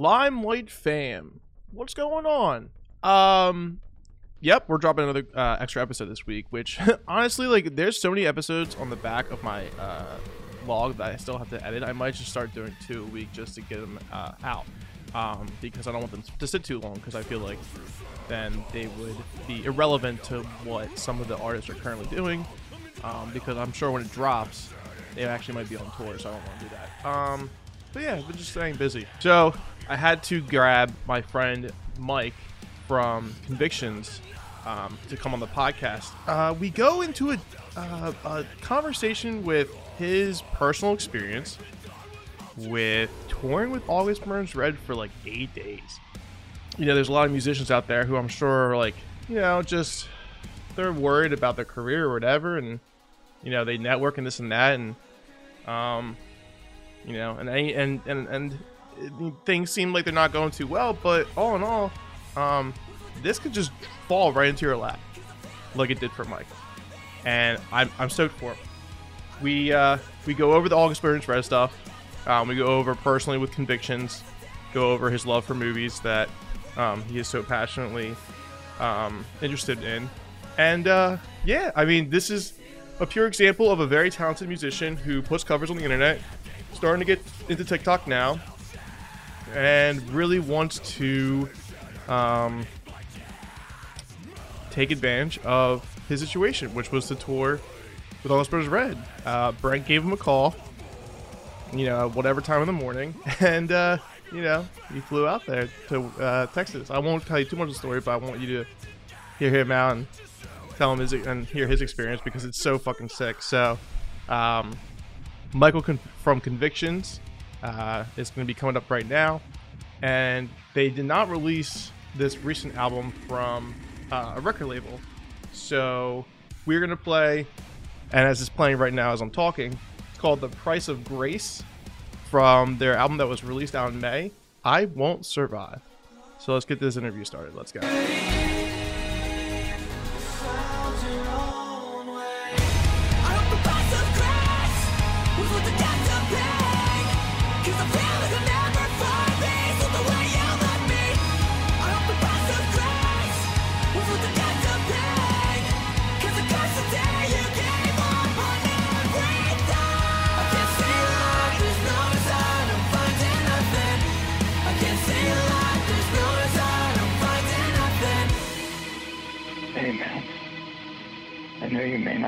Limelight fam, what's going on? Um, yep, we're dropping another uh, extra episode this week. Which honestly, like, there's so many episodes on the back of my uh, log that I still have to edit. I might just start doing two a week just to get them uh, out. Um, because I don't want them to sit too long. Because I feel like then they would be irrelevant to what some of the artists are currently doing. Um, because I'm sure when it drops, they actually might be on tour, so I don't want to do that. Um, but yeah, been just staying busy. So I had to grab my friend Mike from Convictions um, to come on the podcast. Uh, we go into a, uh, a conversation with his personal experience with touring with August Burns Red for like eight days. You know, there's a lot of musicians out there who I'm sure are like, you know, just they're worried about their career or whatever, and you know, they network and this and that, and um, you know, and and and and things seem like they're not going too well. But all in all, um, this could just fall right into your lap, like it did for Mike. And I'm I'm stoked for him. We uh, we go over the August Burns Red stuff. Um, we go over personally with convictions. Go over his love for movies that um, he is so passionately um, interested in. And uh, yeah, I mean, this is a pure example of a very talented musician who puts covers on the internet, starting to get into TikTok now, and really wants to um, take advantage of his situation, which was to tour with August Burns Red. Uh, Brent gave him a call, you know, whatever time in the morning, and uh, you know, he flew out there to uh, Texas. I won't tell you too much of the story, but I want you to hear him out and tell him his and hear his experience because it's so fucking sick. So, um, Michael con- from Convictions uh, is going to be coming up right now, and they did not release this recent album from uh, a record label. So we're going to play, and as it's playing right now as I'm talking, it's called "The Price of Grace" from their album that was released out in May. I won't survive. So let's get this interview started. Let's go.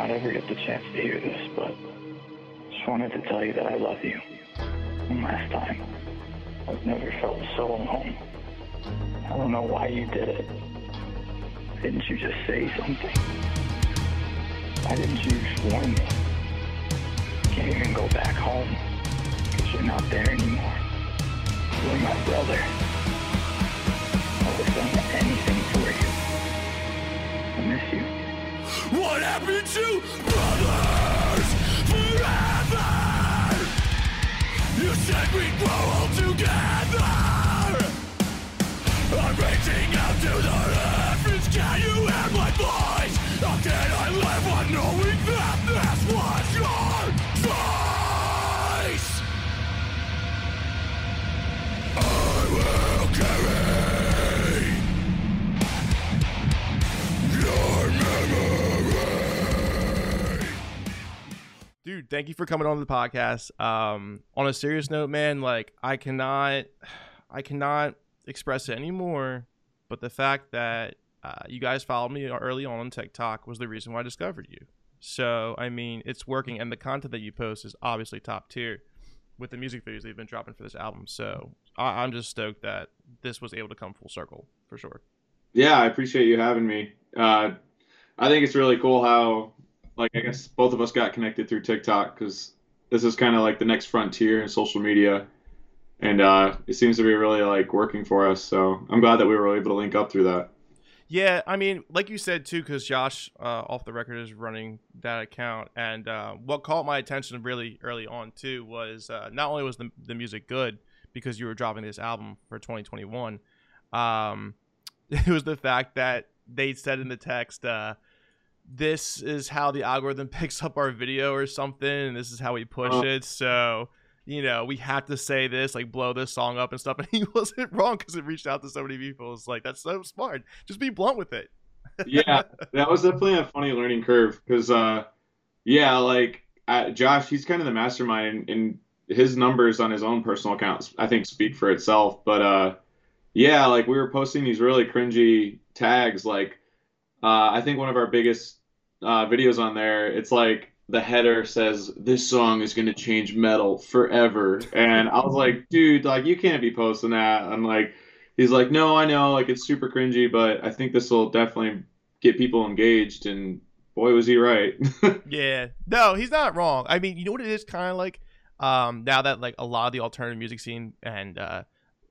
Not ever get the chance to hear this, but just wanted to tell you that I love you. One last time. I've never felt so alone. I don't know why you did it. Didn't you just say something? Why didn't you just warn me? Can't even go back home because you're not there anymore. You're my brother. I would have done anything for you. I miss you. What happened to brothers forever? You said we'd grow old together. I'm reaching out to the heavens. Can you hear my voice? How can I live on knowing that this was your choice? I will carry dude thank you for coming on the podcast. Um on a serious note man like i cannot i cannot express it anymore but the fact that uh, you guys followed me early on on tiktok was the reason why i discovered you. So i mean it's working and the content that you post is obviously top tier with the music videos that you've been dropping for this album. So I- i'm just stoked that this was able to come full circle for sure. Yeah, I appreciate you having me. Uh, I think it's really cool how, like, I guess both of us got connected through TikTok because this is kind of like the next frontier in social media, and uh, it seems to be really like working for us. So I'm glad that we were able to link up through that. Yeah, I mean, like you said too, because Josh uh, off the record is running that account, and uh, what caught my attention really early on too was uh, not only was the the music good because you were dropping this album for 2021, um, it was the fact that they said in the text, uh, "This is how the algorithm picks up our video or something, and this is how we push Oh. it." So you know, we have to say this, like blow this song up and stuff. And he wasn't wrong because it reached out to so many people. It's like that's so smart. Just be blunt with it. yeah, that was definitely a funny learning curve because, uh, yeah, like uh, Josh, he's kind of the mastermind, and, and his numbers on his own personal accounts, I think, speak for itself. But uh, yeah, like we were posting these really cringy tags. Like uh, I think one of our biggest uh, videos on there, it's like the header says this song is gonna change metal forever, and I was like, dude, like you can't be posting that. I'm like, he's like, no, I know, like it's super cringy, but I think this will definitely get people engaged, and boy, was he right. yeah, no, he's not wrong. I mean, you know what it is kind of like. Um, now that like a lot of the alternative music scene and uh,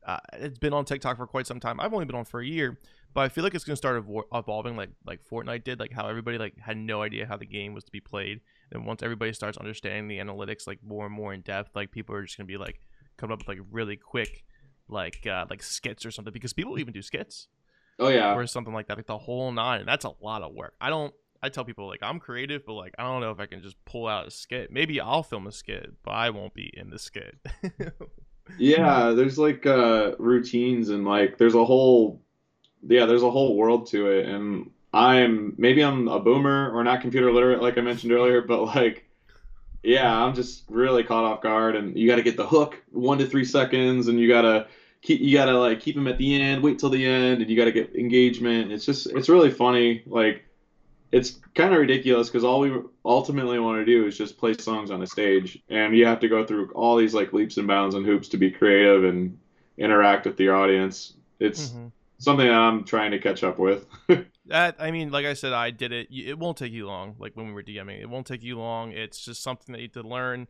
uh, it's been on TikTok for quite some time. I've only been on for a year, but I feel like it's gonna start evol- evolving like like Fortnite did, like how everybody like had no idea how the game was to be played. And once everybody starts understanding the analytics like more and more in depth, like people are just gonna be like coming up with like really quick like uh, like skits or something because people even do skits oh yeah, or something like that, like the whole nine. That's a lot of work. I don't. I tell people like I'm creative, but like I don't know if I can just pull out a skit. Maybe I'll film a skit, but I won't be in the skit. yeah. There's like uh, routines and like there's a whole yeah, there's a whole world to it, and I'm maybe I'm a boomer or not computer literate like I mentioned earlier, but like yeah, I'm just really caught off guard, and you got to get the hook one to three seconds, and you gotta keep you gotta like keep them at the end, wait till the end, and you gotta get engagement. It's just it's really funny. Like it's kind of ridiculous because all we ultimately want to do is just play songs on a stage, and you have to go through all these like leaps and bounds and hoops to be creative and interact with the audience. It's Mhm. Something I'm trying to catch up with. That I mean, like I said, I did it. It won't take you long. Like when we were DMing, it won't take you long. It's just something that you have to learn,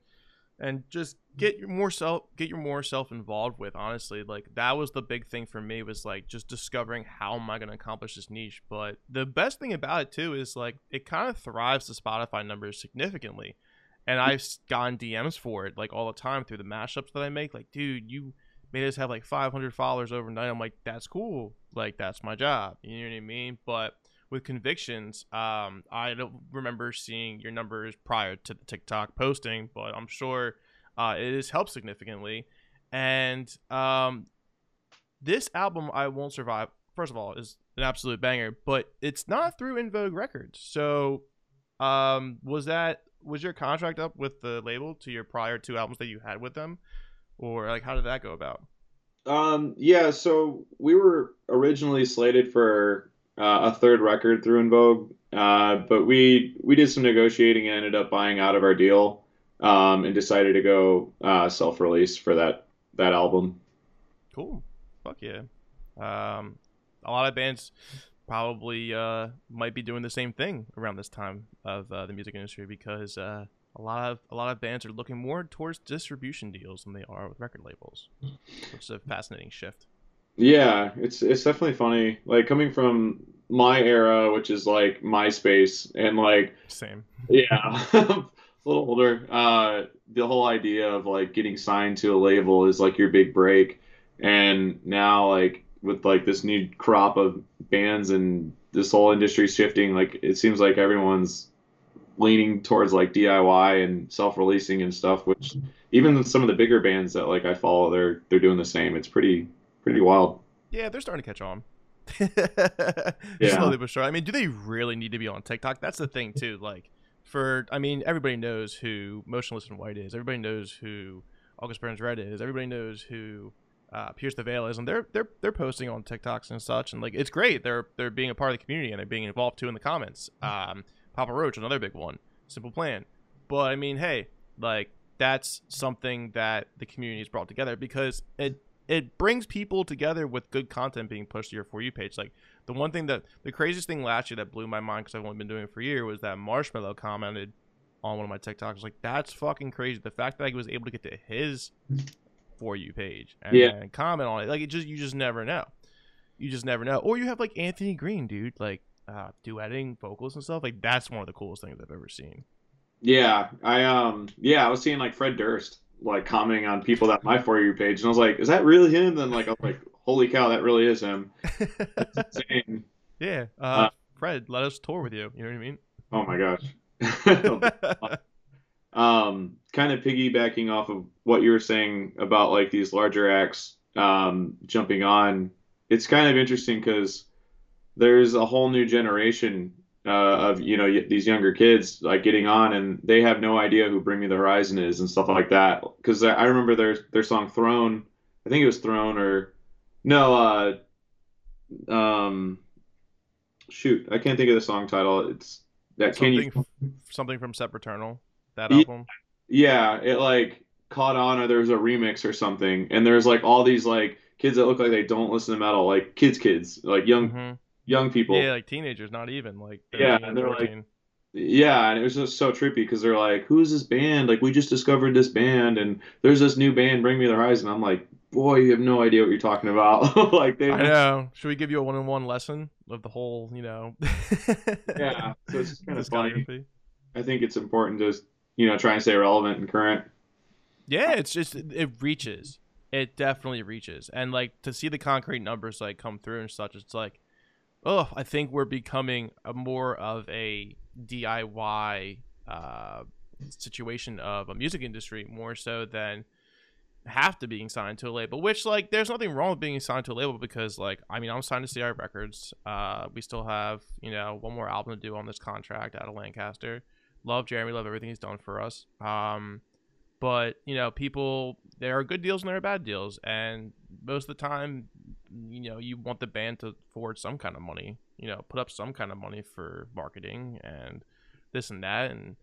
and just get your more self, get your more self involved with. Honestly, like that was the big thing for me was like just discovering how am I going to accomplish this niche. But the best thing about it too is like it kind of thrives the Spotify numbers significantly, and I've gotten DMs for it like all the time through the mashups that I make. Like, dude, you made us have like 500 followers overnight. I'm like, that's cool. Like, that's my job. You know what I mean? But with convictions, um, I don't remember seeing your numbers prior to the TikTok posting, but I'm sure uh, it has helped significantly. And um, this album, I Won't Survive, first of all, is an absolute banger, but it's not through InVogue Records. So, um, was that was your contract up with the label to your prior two albums that you had with them, or like how did that go about? Um, yeah, so we were originally slated for uh, a third record through InVogue, uh, but we we did some negotiating and ended up buying out of our deal, um, and decided to go uh, self-release for that that album. Cool. Fuck yeah. Um, a lot of bands probably uh, might be doing the same thing around this time of uh, the music industry because uh, a lot of a lot of bands are looking more towards distribution deals than they are with record labels, which is a fascinating shift. Yeah, it's it's definitely funny. Like coming from my era, which is like MySpace, and like Same. Yeah, a little older. Uh, the whole idea of like getting signed to a label is like your big break, and now like with like this new crop of bands and this whole industry shifting, like it seems like everyone's leaning towards like DIY and self-releasing and stuff. Which even some of the bigger bands that like I follow, they're they're doing the same. It's pretty pretty wild. Yeah, they're starting to catch on. Yeah. Slowly but surely. I mean, do they really need to be on TikTok? That's the thing too. Like, for I mean, everybody knows who Motionless in White is. Everybody knows who August Burns Red is. Everybody knows who uh, Pierce the Veil is, and they're they're they're posting on TikToks and such, and like it's great. They're they're being a part of the community and they're being involved too in the comments. Um, Papa Roach, another big one. Simple Plan. But I mean, hey, like that's something that the community has brought together because it it brings people together with good content being pushed to your for you page. Like the one thing that the craziest thing last year that blew my mind because I've only been doing it for a year was that Marshmello commented on one of my TikToks. Like that's fucking crazy. The fact that I was able to get to his for you page and, Yeah. and comment on it, like it just you just never know. You just never know. Or you have like Anthony Green, dude, like uh, duetting vocals and stuff. Like that's one of the coolest things I've ever seen. Yeah, I um yeah, I was seeing like Fred Durst like commenting on people that my for you page, and I was like, is that really him? Then like I was like, holy cow, that really is him. Yeah, uh, Uh, Fred, let us tour with you. You know what I mean? Oh my gosh. um, kind of piggybacking off of what you were saying about like these larger acts um, jumping on, it's kind of interesting because there's a whole new generation uh, of you know these younger kids like getting on and they have no idea who Bring Me the Horizon is and stuff like that. Because I remember their their song Throne, I think it was Throne or no, uh, um, shoot, I can't think of the song title. It's that can you Something, something from Sempiternal. That album. Yeah, it like caught on or there was a remix or something, and there's like all these like kids that look like they don't listen to metal, like kids, kids, like young Mhm. Young people. Yeah, like teenagers, not even like Yeah, and they're like- Yeah, and it was just so trippy because they're like, "Who's this band? Like, we just discovered this band, and there's this new band, Bring Me the Horizon." I'm like, "Boy, you have no idea what you're talking about." like they, I know. Should we give you a one-on-one lesson of the whole, you know? yeah. So it's just kind of funny. I think it's important to, you know, try and stay relevant and current. Yeah, it's just it reaches. It definitely reaches, and like to see the concrete numbers like come through and such. It's like, oh, I think we're becoming a more of a DIY uh, situation of a music industry more so than have to being signed to a label. Which like, there's nothing wrong with being signed to a label because like, I mean, I'm signed to CI Records. Uh, we still have you know one more album to do on this contract out of Lancaster. Love Jeremy, love everything he's done for us. Um, but you know people there are good deals and there are bad deals and most of the time you know you want the band to forward some kind of money you know put up some kind of money for marketing and this and that and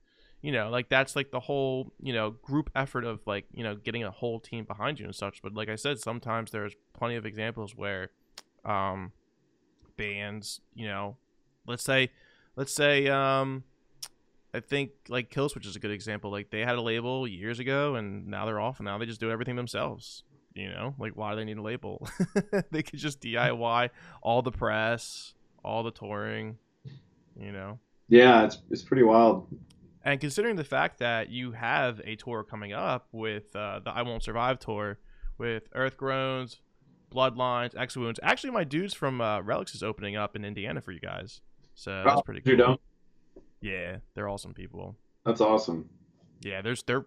you know like that's like the whole you know group effort of like you know getting a whole team behind you and such. But like i said sometimes there's plenty of examples where um bands you know let's say let's say um I think like Killswitch is a good example. Like they had a label years ago, and now they're off, and now they just do everything themselves. You know, like why do they need a label? they could just DIY all the press, all the touring. You know, Yeah, it's it's pretty wild. and considering the fact that you have a tour coming up with uh, the I Won't Survive tour with Earth Groans, Bloodlines, X Wounds. Actually, my dudes from uh, Relics is opening up in Indiana for you guys, so that's Oh, pretty you cool. don't? Yeah, they're awesome people. That's awesome. Yeah, there's they're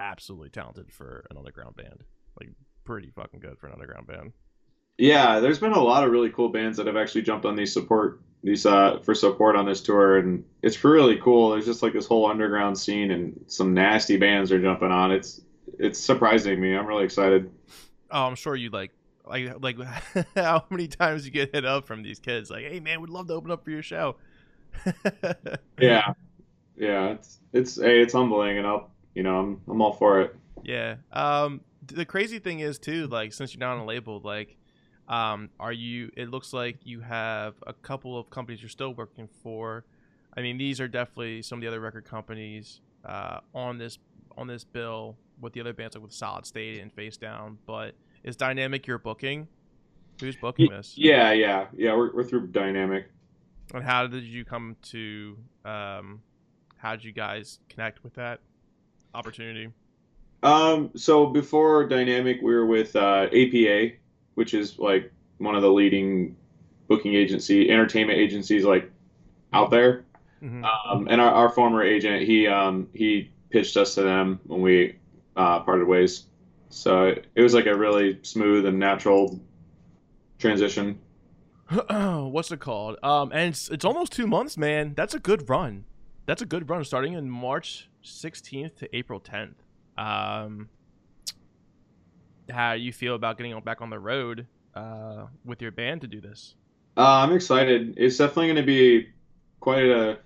absolutely talented for an underground band. Like pretty fucking good for an underground band. Yeah, there's been a lot of really cool bands that have actually jumped on these support these uh for support on this tour and it's really cool. There's just like this whole underground scene and some nasty bands are jumping on. It's it's surprising me. I'm really excited. Oh, I'm sure you like like like how many times you get hit up from these kids like, "Hey man, we'd love to open up for your show." Yeah. Yeah, it's it's hey, it's humbling and I'll you know, I'm I'm all for it. Yeah. Um the crazy thing is too, like since you're not on a label, like um are you it looks like you have a couple of companies you're still working for. I mean, these are definitely some of the other record companies uh on this on this bill with the other bands like with Solid State and Facedown, but is Dynamic your booking? Who's booking this? Yeah, yeah. Yeah, we're we're through Dynamic. And how did you come to um how did you guys connect with that opportunity? Um, so before Dynamic, we were with uh, APA, which is like one of the leading booking agency, entertainment agencies like out there. Mhm. Um, and our, our former agent, he um, he pitched us to them when we uh, parted ways. So it was like a really smooth and natural transition. What's it called? Um, and it's it's almost two months, man. That's a good run. That's a good run, starting in March 16th to April 10th. Um, how do you feel about getting back on the road uh, with your band to do this? Uh, I'm excited. It's definitely going to be quite a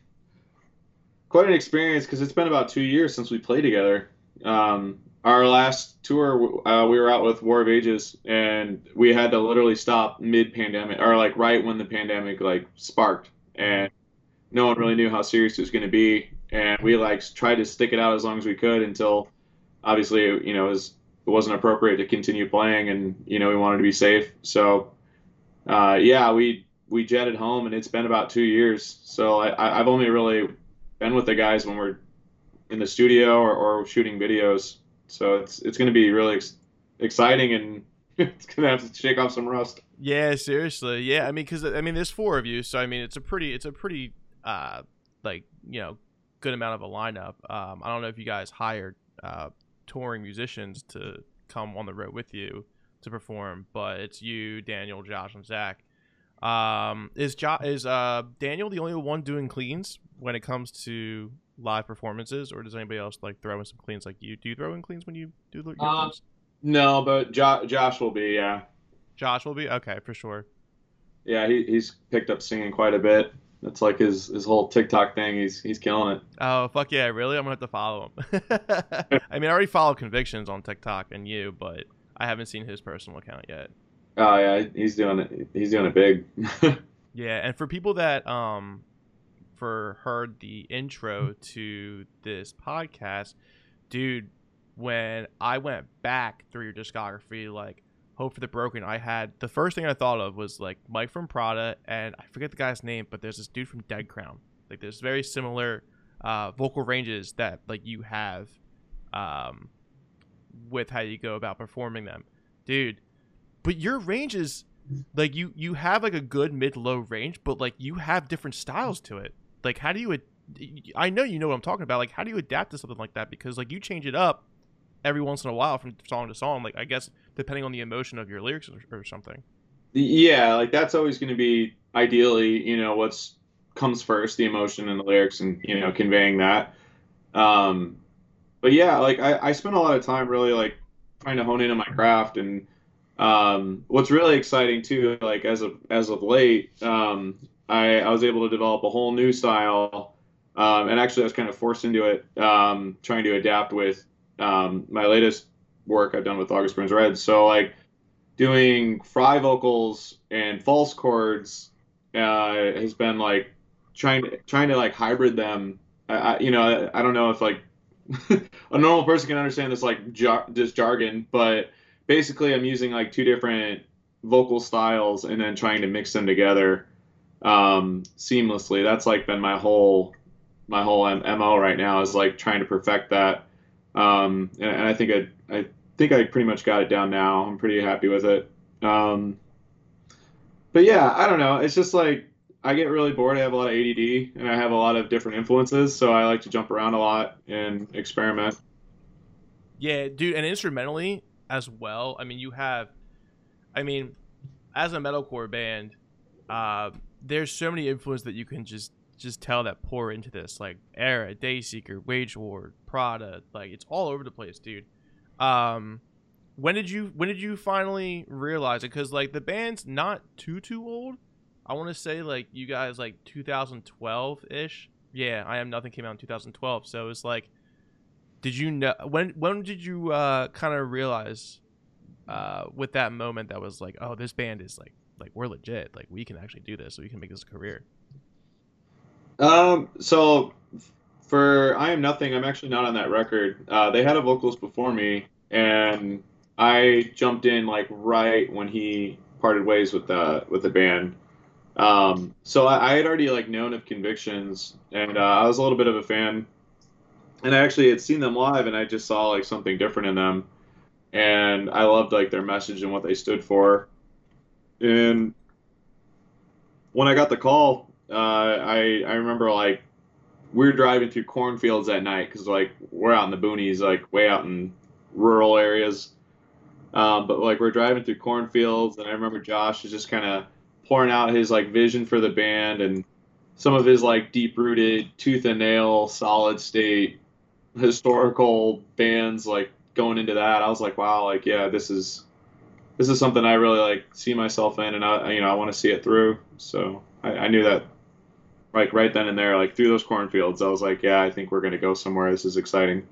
quite an experience because it's been about two years since we played together. Um, our last tour, uh, we were out with War of Ages, and we had to literally stop mid-pandemic, or like right when the pandemic like sparked, and no one really knew how serious it was going to be, and we like tried to stick it out as long as we could until, obviously, you know, it, was, it wasn't appropriate to continue playing, and you know, we wanted to be safe, so uh, yeah, we we jetted home, and it's been about two years. So I, I've only really been with the guys when we're in the studio or, or shooting videos. So it's it's going to be really ex- exciting, and it's going to have to shake off some rust. Yeah, seriously. Yeah, I mean, because I mean, there's four of you, so I mean, it's a pretty, it's a pretty, uh, like you know, good amount of a lineup. Um, I don't know if you guys hired uh, touring musicians to come on the road with you to perform, but it's you, Daniel, Josh, and Zach. Um, is jo- is uh, Daniel the only one doing cleans when it comes to live performances, or does anybody else like throw in some cleans like you? Do you throw in cleans when you do the, your Um. No, but jo- Josh will be. Yeah, Josh will be okay for sure. yeah. He, he's picked up singing quite a bit. That's like his his whole TikTok thing. He's he's killing it. Oh fuck yeah, really? I'm gonna have to follow him. I mean, I already follow Convictions on TikTok and you, but I haven't seen his personal account yet. Oh yeah, he's doing it. He's doing it big. Yeah, and for people that um heard the intro to this podcast, dude, when I went back through your discography, like Hope for the Broken, I had the first thing I thought of was like Mike from Prada, and I forget the guy's name, but there's this dude from Dead Crown. Like there's very similar uh, vocal ranges that like you have um, with how you go about performing them, dude. But your range is like you you have like a good mid low range, but like you have different styles to it. Like how do you? I know you know what I'm talking about. Like how do you adapt to something like that? Because like you change it up every once in a while from song to song. Like I guess depending on the emotion of your lyrics or, or something. yeah, like that's always going to be ideally, you know, what's comes first, the emotion and the lyrics, and you know, conveying that. Um, but yeah, like I, I spent a lot of time really like trying to hone in on my craft and um, what's really exciting too, like as of as of late, um, I, I was able to develop a whole new style, um, and actually I was kind of forced into it, um, trying to adapt with um, my latest work I've done with August Burns Red. So like doing fry vocals and false chords uh, has been like trying to trying to like hybrid them. I, I, you know I, I don't know if like a normal person can understand this like jar- this jargon, but basically I'm using like two different vocal styles and then trying to mix them together um, seamlessly. That's like been my whole my whole mo right now is like trying to perfect that. Um, and, and I think I I think I pretty much got it down now. I'm pretty happy with it. Um, but yeah, I don't know. It's just like I get really bored. I have a lot of ADD and I have a lot of different influences, so I like to jump around a lot and experiment. Yeah, dude, and instrumentally as well. I mean, you have, I mean, as a metalcore band, uh, there's so many influences that you can just just tell that pour into this, like Erra, Dayseeker, Wage War, Prada, like it's all over the place, dude. Um, when did you when did you finally realize it? Because like the band's not too too old. I want to say like you guys like 2012 ish. Yeah, I am nothing came out in 2012, so it's like did you know when when did you uh kind of realize uh with that moment that was like oh this band is like like we're legit like we can actually do this we can make this a career Um, so for I Am Nothing, I'm actually not on that record. Uh, they had a vocalist before me, and I jumped in like right when he parted ways with the with the band. Um, so I, I had already like known of Convictions, and uh, I was a little bit of a fan. And I actually had seen them live, and I just saw like something different in them, and I loved like their message and what they stood for. And when I got the call, uh, I I remember like we were driving through cornfields at night because like we're out in the boonies, like way out in rural areas. Um, but like we're driving through cornfields, and I remember Josh is just kind of pouring out his like vision for the band and some of his like deep rooted, tooth and nail, solid state historical bands like going into that. I was like, wow, like yeah, this is this is something I really like see myself in, and I you know I want to see it through. So I, I knew that like right then and there, like through those cornfields, I was like, yeah, I think we're gonna go somewhere. This is exciting.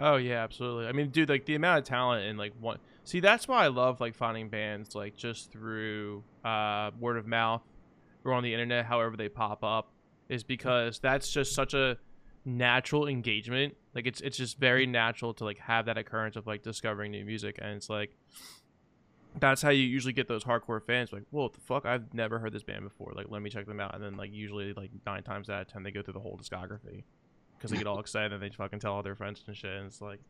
oh yeah absolutely i mean dude like the amount of talent and like one see that's why i love like finding bands like just through uh word of mouth or on the internet however they pop up is because that's just such a natural engagement like it's it's just very natural to like have that occurrence of like discovering new music and it's like that's how you usually get those hardcore fans like whoa what the fuck? I've never heard this band before. Like let me check them out. And then like usually like nine times out of ten they go through the whole discography because they get all excited and they fucking tell all their friends and shit. And it's like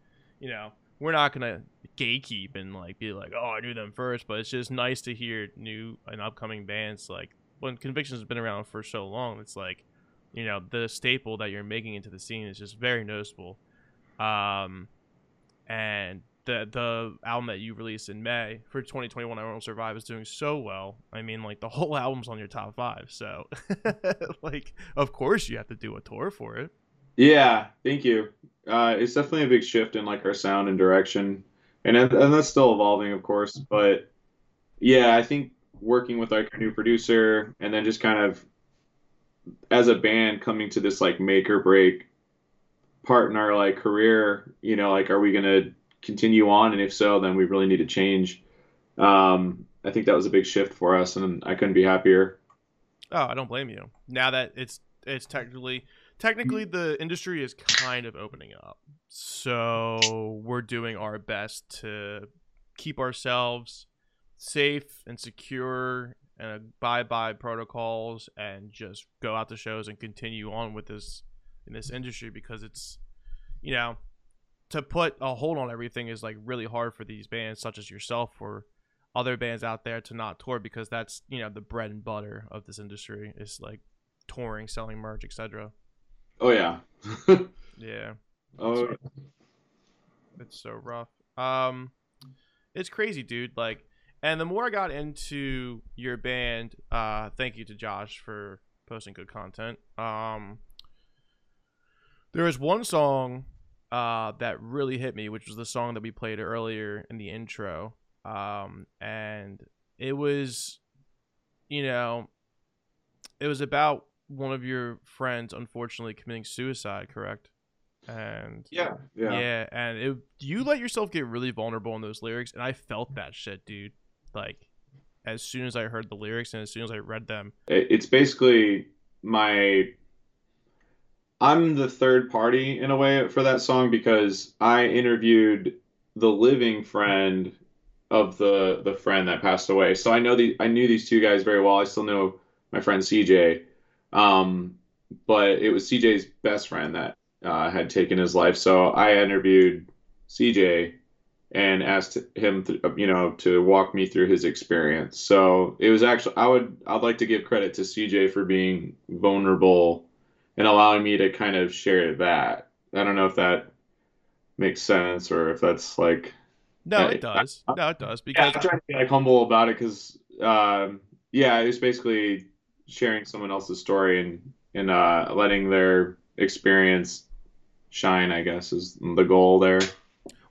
you know we're not gonna gatekeep and like be like oh i knew them first but it's just nice to hear new and upcoming bands like when convictions has been around for so long it's like you know the staple that you're making into the scene is just very noticeable. Um, and the the album that you released in May for 2021, I Won't Survive, is doing so well. I mean, like the whole album's on your top five, so like of course you have to do a tour for it. Yeah, thank you. Uh, it's definitely a big shift in like our sound and direction, and and that's still evolving, of course. But yeah, I think working with like our new producer, and then just kind of as a band coming to this like make or break part in our like career. You know, like are we gonna continue on, and if so, then we really need to change. Um, I think that was a big shift for us, and I couldn't be happier. Oh, I don't blame you. Now that it's it's technically technically the industry is kind of opening up. So we're doing our best to keep ourselves safe and secure and abide by protocols and just go out to shows and continue on with this in this industry because it's you know to put a hold on everything is like really hard for these bands such as yourself or other bands out there to not tour because that's you know the bread and butter of this industry is like touring selling merch etc Oh yeah. yeah oh. it's so rough um it's crazy dude like and the more i got into your band uh thank you to josh for posting good content um there is one song uh that really hit me which was the song that we played earlier in the intro um and it was you know it was about one of your friends unfortunately committing suicide correct and Yeah. Yeah. yeah, and it, you let yourself get really vulnerable in those lyrics, and I felt that shit, dude. Like, as soon as I heard the lyrics and as soon as I read them, It's basically my. I'm the third party in a way for that song because I interviewed the living friend of the the friend that passed away. So I know the I knew these two guys very well. I still know my friend CJ, um, but it was CJ's best friend that uh, had taken his life. So I interviewed CJ and asked him, th- you know, to walk me through his experience. So it was actually I would I'd like to give credit to CJ for being vulnerable and allowing me to kind of share that. I don't know if that makes sense or if that's like no, it does. No, it does yeah, because I'm trying to be like humble about it because um, yeah, it was basically sharing someone else's story and and uh, letting their experience shine. I guess is the goal there.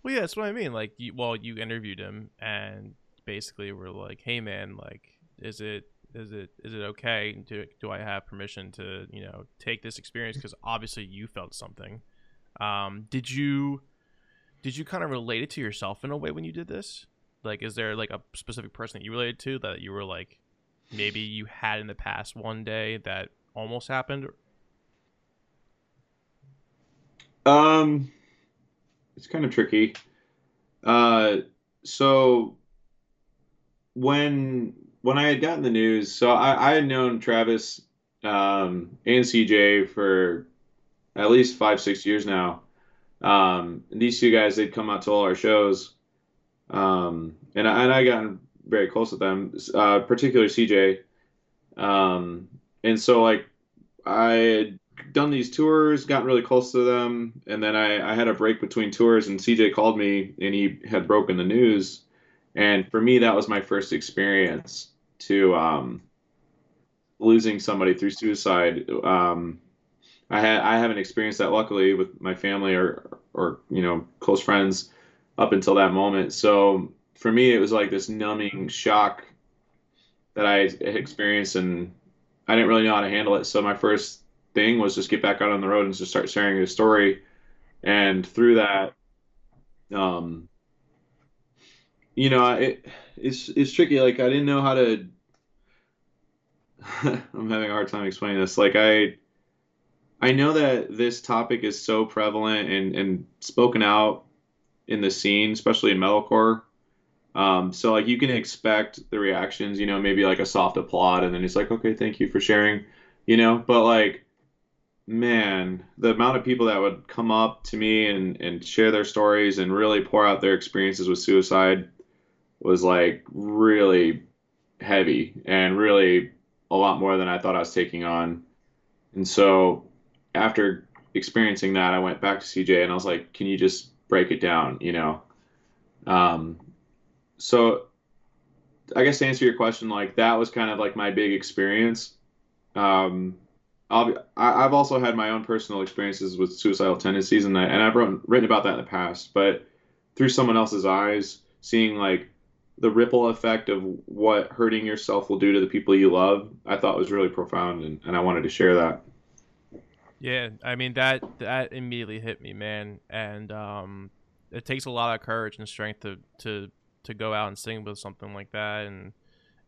well, yeah, that's what I mean. Like, you, well, you interviewed him, and basically were like, "Hey, man, like, is it is it is it okay? Do do I have permission to you know take this experience? Because obviously you felt something. Um, did you did you kind of relate it to yourself in a way when you did this? Like, is there like a specific person that you related to that you were like, maybe you had in the past one day that almost happened? Um, it's kind of tricky. Uh, so when when I had gotten the news, so I, I had known Travis um, and CJ for at least five six years now. Um, these two guys, they'd come out to all our shows, um, and I, and I gotten very close with them, uh, particularly CJ. Um, and so like I had done these tours, gotten really close to them, and then I, I had a break between tours, and CJ called me, and he had broken the news, and for me that was my first experience to um, losing somebody through suicide. Um, I had I haven't experienced that luckily with my family or or you know close friends up until that moment. So for me, it was like this numbing shock that I experienced, and I didn't really know how to handle it. So my first thing was just get back out on the road and just start sharing his story. And through that, um, you know, it it's it's tricky. Like I didn't know how to. I'm having a hard time explaining this. Like I, I know that this topic is so prevalent and and spoken out in the scene, especially in metalcore. Um, so like you can expect the reactions, you know, maybe like a soft applaud, and then he's like, okay, thank you for sharing, you know. But like, man, the amount of people that would come up to me and and share their stories and really pour out their experiences with suicide was like really heavy and really a lot more than I thought I was taking on. And so after experiencing that, I went back to CJ and I was like, can you just break it down, you know? Um, so I guess to answer your question, like that was kind of like my big experience. Um, I'll be, I, I've also had my own personal experiences with suicidal tendencies, and I, and I've written, written about that in the past. But through someone else's eyes, seeing like the ripple effect of what hurting yourself will do to the people you love, I thought was really profound, and, and I wanted to share that. Yeah, I mean that that immediately hit me, man, and um, it takes a lot of courage and strength to to to go out and sing with something like that, and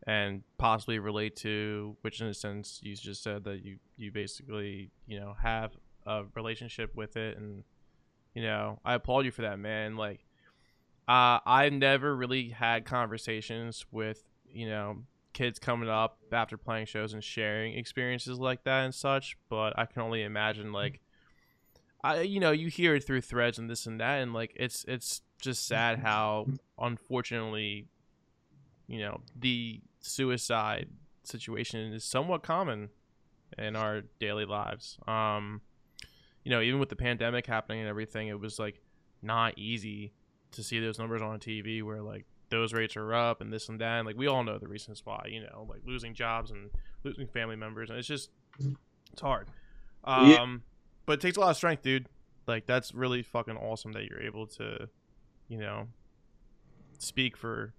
and possibly relate to, which in a sense you just said that you you basically you know have a relationship with it, and you know I applaud you for that, man. Like, uh, I've never really had conversations with you know kids coming up after playing shows and sharing experiences like that and such but i can only imagine like i you know you hear it through threads and this and that and like it's it's just sad how unfortunately you know the suicide situation is somewhat common in our daily lives. Um you know even with the pandemic happening and everything it was like not easy to see those numbers on TV where like those rates are up and this and that. And, like we all know the reasons why, you know, like losing jobs and losing family members, and it's just it's hard. Um, Yeah. but it takes a lot of strength, dude. Like that's really fucking awesome that you're able to, you know, speak for,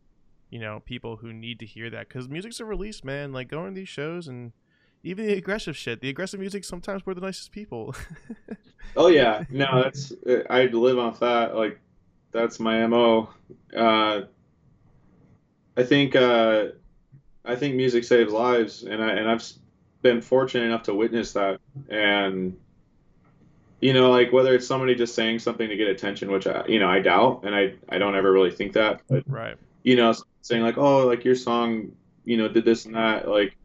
you know, people who need to hear that because music's a release, man. Like going to these shows and even the aggressive shit, the aggressive music sometimes we're the nicest people. Oh yeah, no, that's I live off that. Like that's my mo. Uh, I think uh, I think music saves lives, and I and I've been fortunate enough to witness that. And you know, like whether it's somebody just saying something to get attention, which I you know I doubt, and I I don't ever really think that, but right. you know, saying like, oh, like your song, you know, did this and that, like.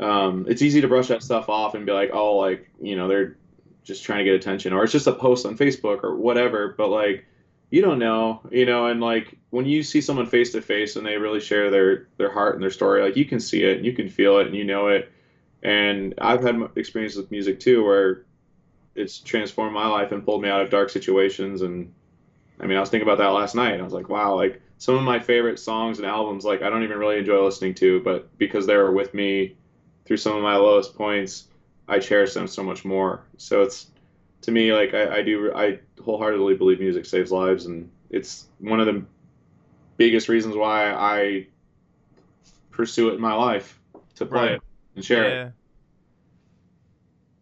Um, it's easy to brush that stuff off and be like, oh, like, you know, they're just trying to get attention or it's just a post on Facebook or whatever. But like, you don't know, you know, and like when you see someone face to face and they really share their their heart and their story, like you can see it and you can feel it and you know it. And I've had m- experience with music too where it's transformed my life and pulled me out of dark situations. And I mean, I was thinking about that last night. I was like, wow, like some of my favorite songs and albums, like I don't even really enjoy listening to, but because they were with me through some of my lowest points, I cherish them so much more. So it's to me like I, I do I wholeheartedly believe music saves lives, and it's one of the biggest reasons why I pursue it in my life to play Right. it and share yeah. it.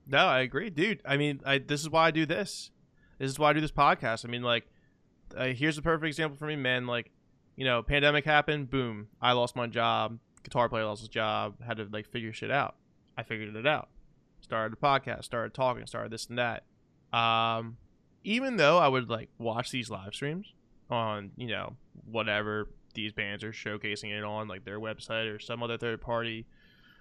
No, I agree, dude. I mean, I this is why I do this. This is why I do this podcast. I mean, like, uh, here's a perfect example for me, man. Like, you know, pandemic happened, boom, I lost my job. Guitar player lost his job. Had to like figure shit out. I figured it out. Started a podcast. Started talking. Started this and that. Um, even though I would like watch these live streams on, you know, whatever these bands are showcasing it on, like their website or some other third party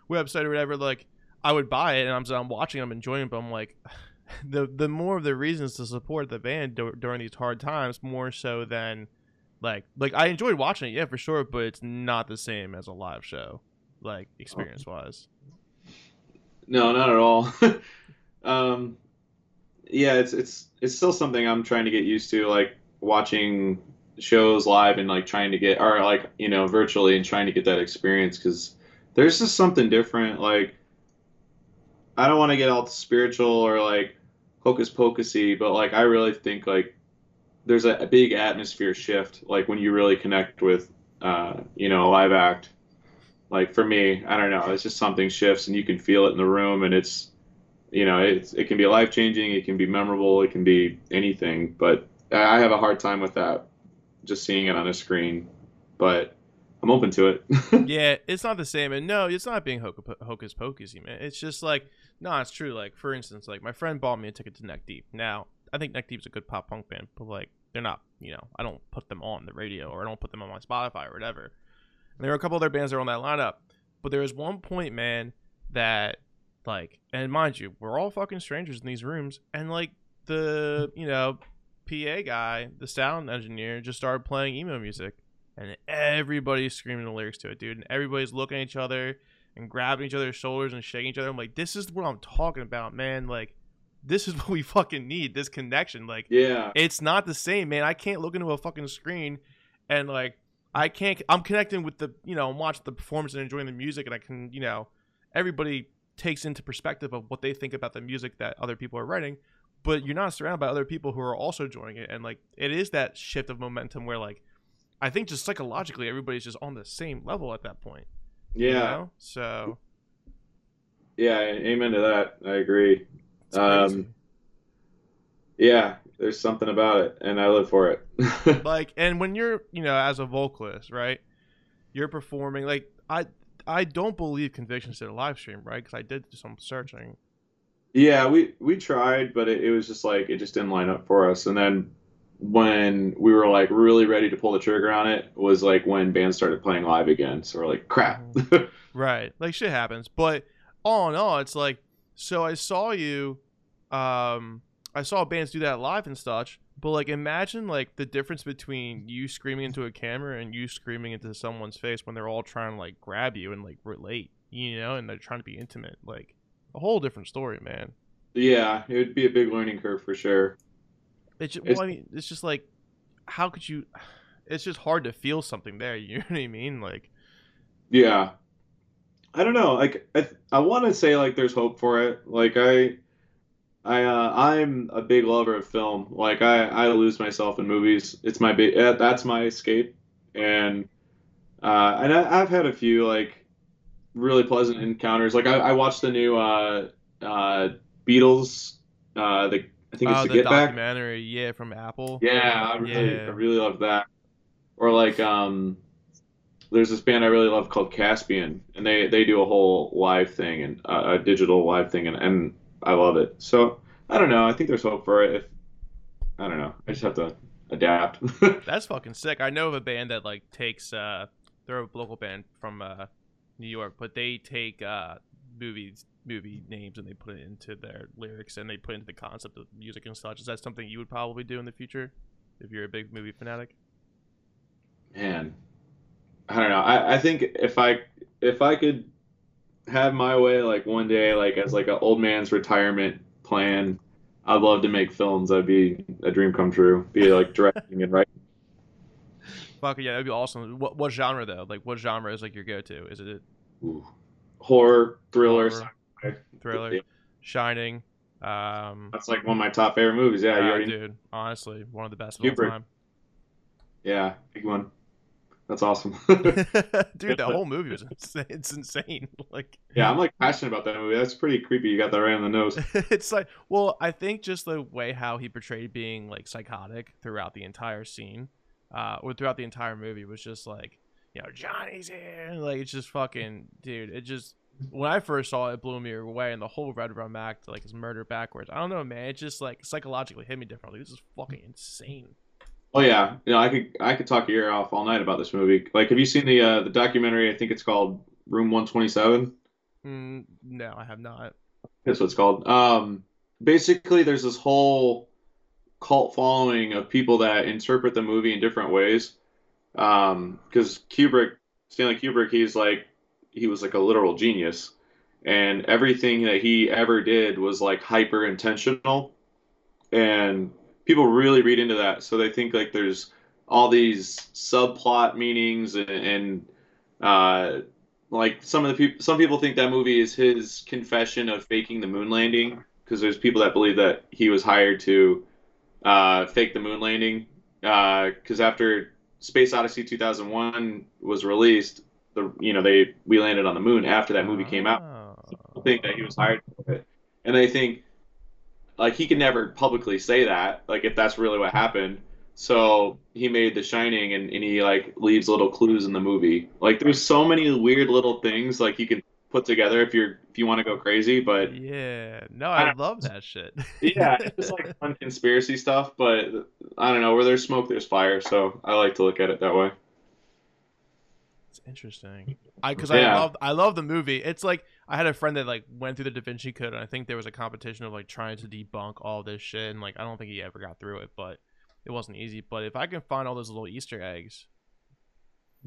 website or whatever, like I would buy it and I'm, I'm watching them enjoying it, but I'm like, the the more of the reasons to support the band dur- during these hard times, more so than like like I enjoyed watching it, yeah, for sure, but it's not the same as a live show, like experience wise. No, not at all. um, yeah, it's it's it's still something I'm trying to get used to, like watching shows live and like trying to get or like you know virtually and trying to get that experience because there's just something different. Like I don't want to get all spiritual or like hocus pocusy, but like I really think like there's a, a big atmosphere shift like when you really connect with uh, you know a live act like for me i don't know it's just something shifts and you can feel it in the room and it's you know it's, it can be life changing it can be memorable it can be anything but i have a hard time with that just seeing it on a screen but i'm open to it yeah, it's not the same, and no, it's not being hoc- hocus pocusy, man. It's just like no, it's true. Like for instance, like my friend bought me a ticket to Neck Deep. Now I think Neck Deep's a good pop punk band, but like they're not. You know, I don't put them on the radio or I don't put them on my Spotify or whatever. And there were a couple other bands that were on that lineup, but there was one point, man, that like, and mind you, we're all fucking strangers in these rooms, and like the you know PA guy, the sound engineer, just started playing emo music and everybody's screaming the lyrics to it, dude. And everybody's looking at each other, and grabbing each other's shoulders and shaking each other. I'm like, this is what I'm talking about, man. Like, this is what we fucking need. This connection. Like, Yeah. it's not the same, man. I can't look into a fucking screen and like I can't. I'm connecting with the you know, I'm watching the performance and enjoying the music, and I can you know, everybody takes into perspective of what they think about the music that other people are writing. But you're not surrounded by other people who are also enjoying it, and like it is that shift of momentum where like I think just psychologically everybody's just on the same level at that point. you Yeah. know? So Yeah. Amen to that. I agree. Um. Yeah. There's something about it, and I live for it. like and when you're you know as a vocalist right you're performing like i i don't believe convictions did a live stream right because i did some searching Yeah, we we tried, but it, it was just like it just didn't line up for us. And then when we were like really ready to pull the trigger on it was like when bands started playing live again. So we're like, crap. right like shit happens but all in all it's like so i saw you um i saw bands do that live and such but like imagine like the difference between you screaming into a camera and you screaming into someone's face when they're all trying to like grab you and like relate you know and they're trying to be intimate like a whole different story man yeah, it would be a big learning curve for sure. It's just, well, I mean, it's just like, how could you? It's just hard to feel something there. You know what I mean? Like, Yeah. I don't know. Like I I want to say like there's hope for it. Like I I uh, I'm a big lover of film. Like I I lose myself in movies. It's my big that's my escape. And uh and I, I've had a few like really pleasant encounters. Like I, I watched the new uh uh Beatles uh the I think it's oh, the the Get Back. documentary, yeah, from Apple. Yeah, I really, Yeah. I really love that. Or like, um, there's this band I really love called Caspian, and they they do a whole live thing and uh, a digital live thing, and and I love it. So I don't know. I think there's hope for it. If I don't know, I just have to adapt. That's fucking sick. I know of a band that like takes. uh They're a local band from uh New York, but they take uh movies movie names and they put it into their lyrics and they put into the concept of music and such. Is that something you would probably do in the future if you're a big movie fanatic? Man, I don't know. I, I think if I if I could have my way, like one day, like as like an old man's retirement plan, I'd love to make films. That'd be a dream come true. Be like directing and writing. Fuck yeah, that'd be awesome. What what genre though? Like what genre is like your go to? Is it Ooh. Horror, thriller. Horror. thriller, Yeah. Shining? Um, That's like one of my top favorite movies. Yeah, you ah, already. dude, honestly, one of the best of all time. Yeah, big one. That's awesome. dude, the whole movie was insane. It's insane. Like, yeah, I'm like passionate about that movie. That's pretty creepy. You got that right on the nose. it's like, well, I think just the way how he portrayed being like psychotic throughout the entire scene, uh, or throughout the entire movie was just like, you know, Johnny's here. Like, it's just fucking, dude. It just when I first saw it, it blew me away, and the whole Red Rum act, like his murder backwards. I don't know, man. It just like psychologically hit me differently. This is fucking insane. Oh yeah, you know, I could I could talk your ear off all night about this movie. Like, have you seen the uh, the documentary? I think it's called Room 127. Mm, no, I have not. That's what it's called. Um, basically, there's this whole cult following of people that interpret the movie in different ways. Um, because Kubrick, Stanley Kubrick, he's like he was like a literal genius, and everything that he ever did was like hyper intentional, and people really read into that. So they think like there's all these subplot meanings and, and uh, like some of the people some people think that movie is his confession of faking the moon landing because there's people that believe that he was hired to uh, fake the moon landing because after Space Odyssey 2001 was released the you know they we landed on the moon after that movie came out people think that he was hired for it and they think like he can never publicly say that like if that's really what happened so he made The Shining, and, and he like leaves little clues in the movie. Like there's so many weird little things like you can put together if you're if you want to go crazy. But Yeah, no, I love that shit. yeah, it's just like fun conspiracy stuff. But I don't know where there's smoke, there's fire. So I like to look at it that way. It's interesting. I because I love I love the movie. It's like I had a friend that like went through the Da Vinci Code, and I think there was a competition of like trying to debunk all this shit, and like I don't think he ever got through it, but it wasn't easy. But if I can find all those little Easter eggs,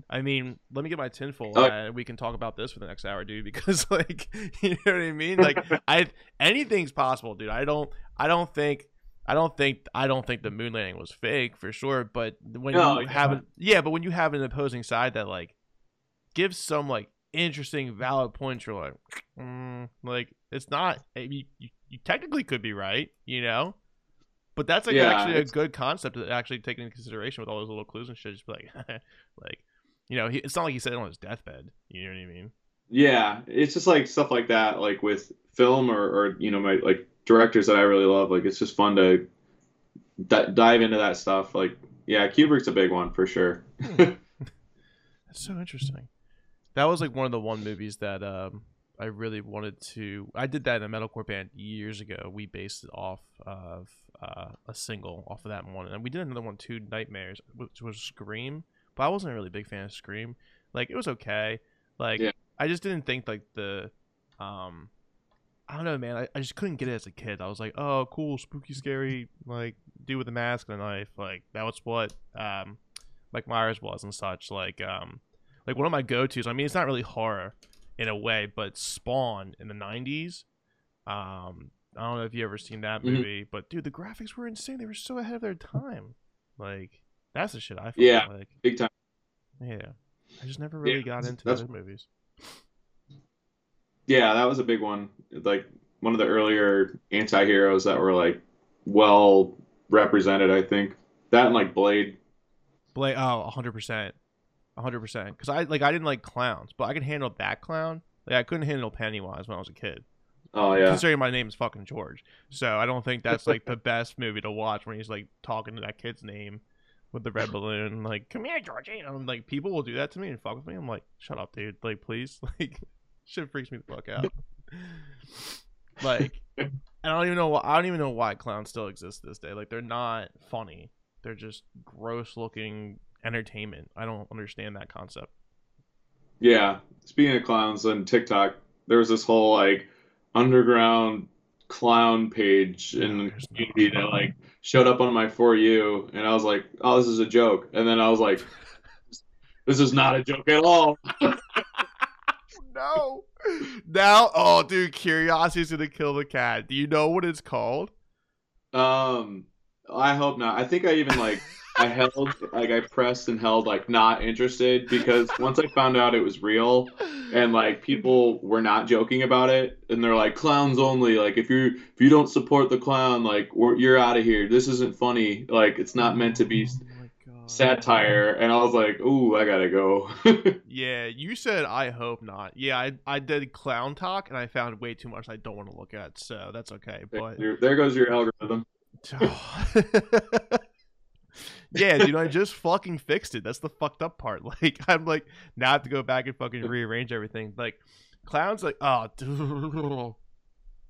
I mean, let me get my tinfoil Oh. and we can talk about this for the next hour, dude. Because like, you know what I mean? Like, I anything's possible, dude. I don't, I don't think, I don't think, I don't think the moon landing was fake for sure. But when No, you have, an, yeah, but when you have an opposing side that like gives some like interesting, valid points, you're like, mm, like it's not. You, you, you technically could be right, you know. But that's like Yeah, actually a good concept to actually take into consideration with all those little clues and shit. Just be like, like, you know, he, it's not like he said it on his deathbed. You know what I mean? Yeah, it's just like stuff like that, like with film or, or you know, my like directors that I really love. Like it's just fun to d- dive into that stuff. Like, yeah, Kubrick's a big one for sure. That's so interesting. That was like one of the one movies that um I really wanted to. I did that in a metalcore band years ago. We based it off of uh, a single off of that one, and we did another one too, Nightmares, which was Scream. But I wasn't a really big fan of Scream. Like it was okay. Like Yeah. I just didn't think like the um I don't know, man. I, I just couldn't get it as a kid. I was like, oh, cool, spooky, scary, like dude with a mask and a knife. Like that was what um Mike Myers was and such. Like um like one of my go tos. I mean, it's not really horror in a way, but Spawn in the '90s. Um, I don't know if you ever seen that Mhm. movie, but dude, the graphics were insane. They were so ahead of their time. Like that's the shit I feel Yeah. like. Big time. Yeah, I just never really Yeah, got into those movies. Yeah, that was a big one. Like one of the earlier anti-heroes that were like well represented, I think. That and like Blade. Blade, oh, hundred percent, hundred percent. Because I like I didn't like clowns, but I could handle that clown. Like I couldn't handle Pennywise when I was a kid. Oh yeah. Considering my name is fucking George, so I don't think that's like the best movie to watch when he's like talking to that kid's name with the red balloon. Like, come here, Georgie. And I'm like, people will do that to me and fuck with me. I'm like, shut up, dude. Like, please. Like, shit freaks me the fuck out. like, I don't even know. Why, I don't even know why clowns still exist this day. Like, they're not funny. They're just gross looking entertainment. I don't understand that concept. Yeah. Speaking of clowns on TikTok, there was this whole like underground clown page in the There's no- community that like showed up on my for you and I was like, Oh, this is a joke. And then I was like, This is not a joke at all. no. Now, oh, dude, curiosity's gonna kill the cat. Do you know what it's called? Um I hope not. I think I even like I held like I pressed and held like not interested because once I found out it was real and like people were not joking about it and they're like clowns only like if you if you don't support the clown like we're, you're out of here. This isn't funny. Like it's not meant to be Oh satire. And i was like ooh i gotta go. Yeah, you said I hope not. Yeah, I I did clown talk and I found way too much I don't want to look at, so that's okay. But there, there goes your algorithm oh. yeah, dude, I just fucking fixed it. That's the fucked up part. Like, I'm like, now I have to go back and fucking rearrange everything. Like, clowns, like, oh, dude.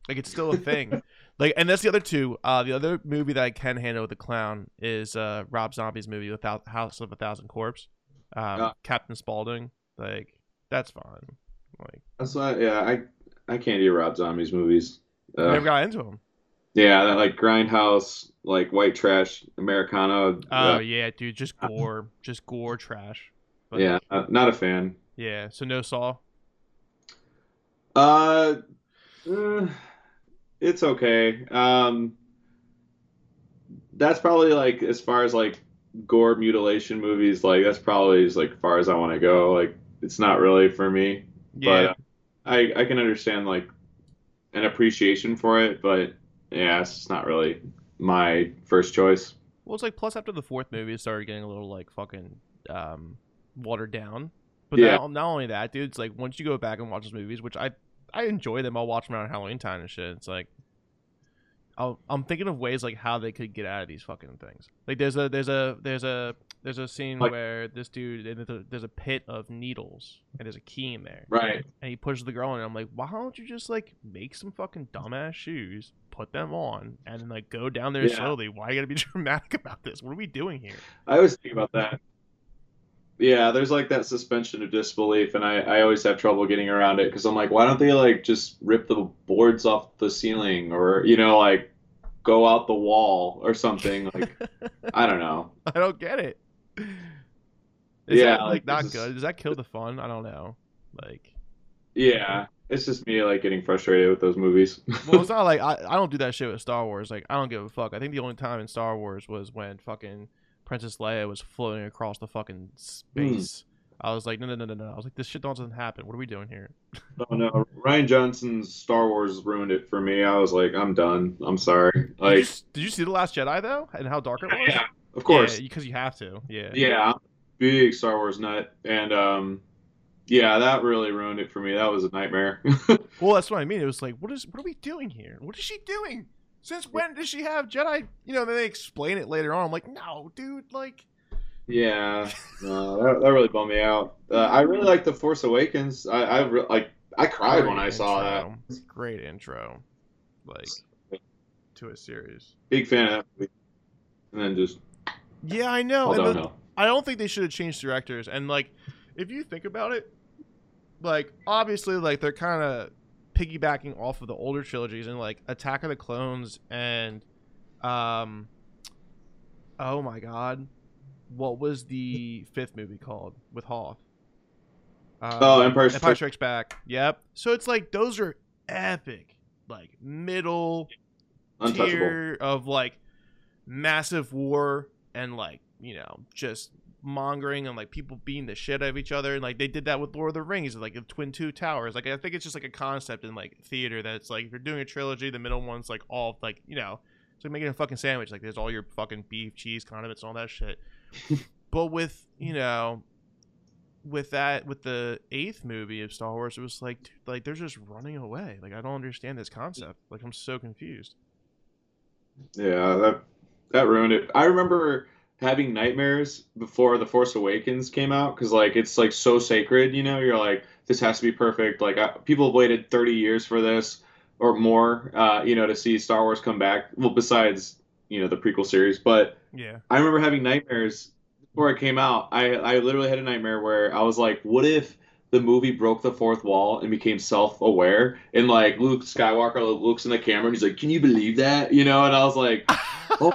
like it's still a thing. like, and that's the other two. Uh, the other movie that I can handle with the clown is uh Rob Zombie's movie without House of a Thousand Corpse. Um, Yeah. Captain Spaulding. Like, that's fine. Like, that's why yeah i i can't do rob zombies movies I uh, never got into them. Yeah that like grindhouse like white trash americana Oh uh, yeah, dude, just gore, just gore trash. But, yeah uh, not a fan yeah. So no Saw. Uh, eh, it's okay. Um, that's probably like as far as like gore mutilation movies, like that's probably as like far as I want to go. Like it's not really for me, Yeah, but uh, I I can understand like an appreciation for it, but yeah, it's just not really my first choice. Well, it's like plus after the fourth movie, it started getting a little like fucking um, watered down. But Yeah. not, not only that, dude, it's like once you go back and watch those movies, which I I enjoy them. I'll watch them around Halloween time and shit. It's like I'll, I'm thinking of ways like how they could get out of these fucking things. Like there's a there's a there's a there's a scene Like- where this dude and there's a, there's a pit of needles and there's a key in there. Right. and he pushes the girl in. And I'm like, why don't you just like make some fucking dumbass shoes, put them on, and then like go down there Yeah. slowly? Why you gotta be dramatic about this? What are we doing here? I always think about that. Yeah, there's like that suspension of disbelief, and I, I always have trouble getting around it because I'm like, why don't they like just rip the boards off the ceiling or, you know, like go out the wall or something? Like, I don't know. I don't get it. Is Yeah, that, like like, not is- good? Does that kill the fun? I don't know. Like, Yeah, it's just me like getting frustrated with those movies. well, it's not like I, I don't do that shit with Star Wars. Like, I don't give a fuck. I think the only time in Star Wars was when fucking Princess Leia was floating across the fucking hmm. space. I was like, no, no, no, no, no. I was like, this shit doesn't happen. What are we doing here? oh no, Rian Johnson's Star Wars ruined it for me. I was like, I'm done. I'm sorry. Did you, Like, did you see the Last Jedi though, and how dark it was? yeah, of course. because you have to. Yeah. Yeah, big Star Wars nut, and um, yeah, that really ruined it for me. That was a nightmare. Well, that's what I mean. It was like, what is, what are we doing here? What is she doing? Since when does she have Jedi? You know, then they explain it later on. I'm like, no, dude, like. yeah, no, that, that really bummed me out. Uh, I really like the Force Awakens. I, I re- like, I cried when great I saw that. Great intro, like to a series. Big fan of that movie. And then just Yeah, I know. and the- downhill. I don't think they should have changed directors. And like, if you think about it, like obviously, like they're kind of piggybacking off of the older trilogies and like Attack of the Clones and, um, oh my God, what was the fifth movie called with Hoth? Um, Oh, Empire Empire Strikes- Strikes Back. Yep. So it's like those are epic, like middle tier of like massive war and like you know just mongering and like people beating the shit out of each other and like they did that with Lord of the Rings like the Twin Two Towers. Like I think it's just like a concept in like theater that's like if you're doing a trilogy the middle one's like all like you know it's like making a fucking sandwich like there's all your fucking beef cheese condiments and all that shit. But with you know with that with the eighth movie of Star Wars it was like dude, like they're just running away. Like I don't understand this concept. Like I'm so confused. Yeah, that that ruined it. I remember having nightmares before The Force Awakens came out because like it's like so sacred, you know. You're like, this has to be perfect. Like I, people have waited 30 years for this or more, uh, you know, to see Star Wars come back. Well, besides you know the prequel series, but yeah I remember having nightmares before it came out. I I literally had a nightmare where I was like, what if the movie broke the fourth wall and became self-aware and like Luke Skywalker looks in the camera and he's like, "Can you believe that?" You know, and I was like, oh.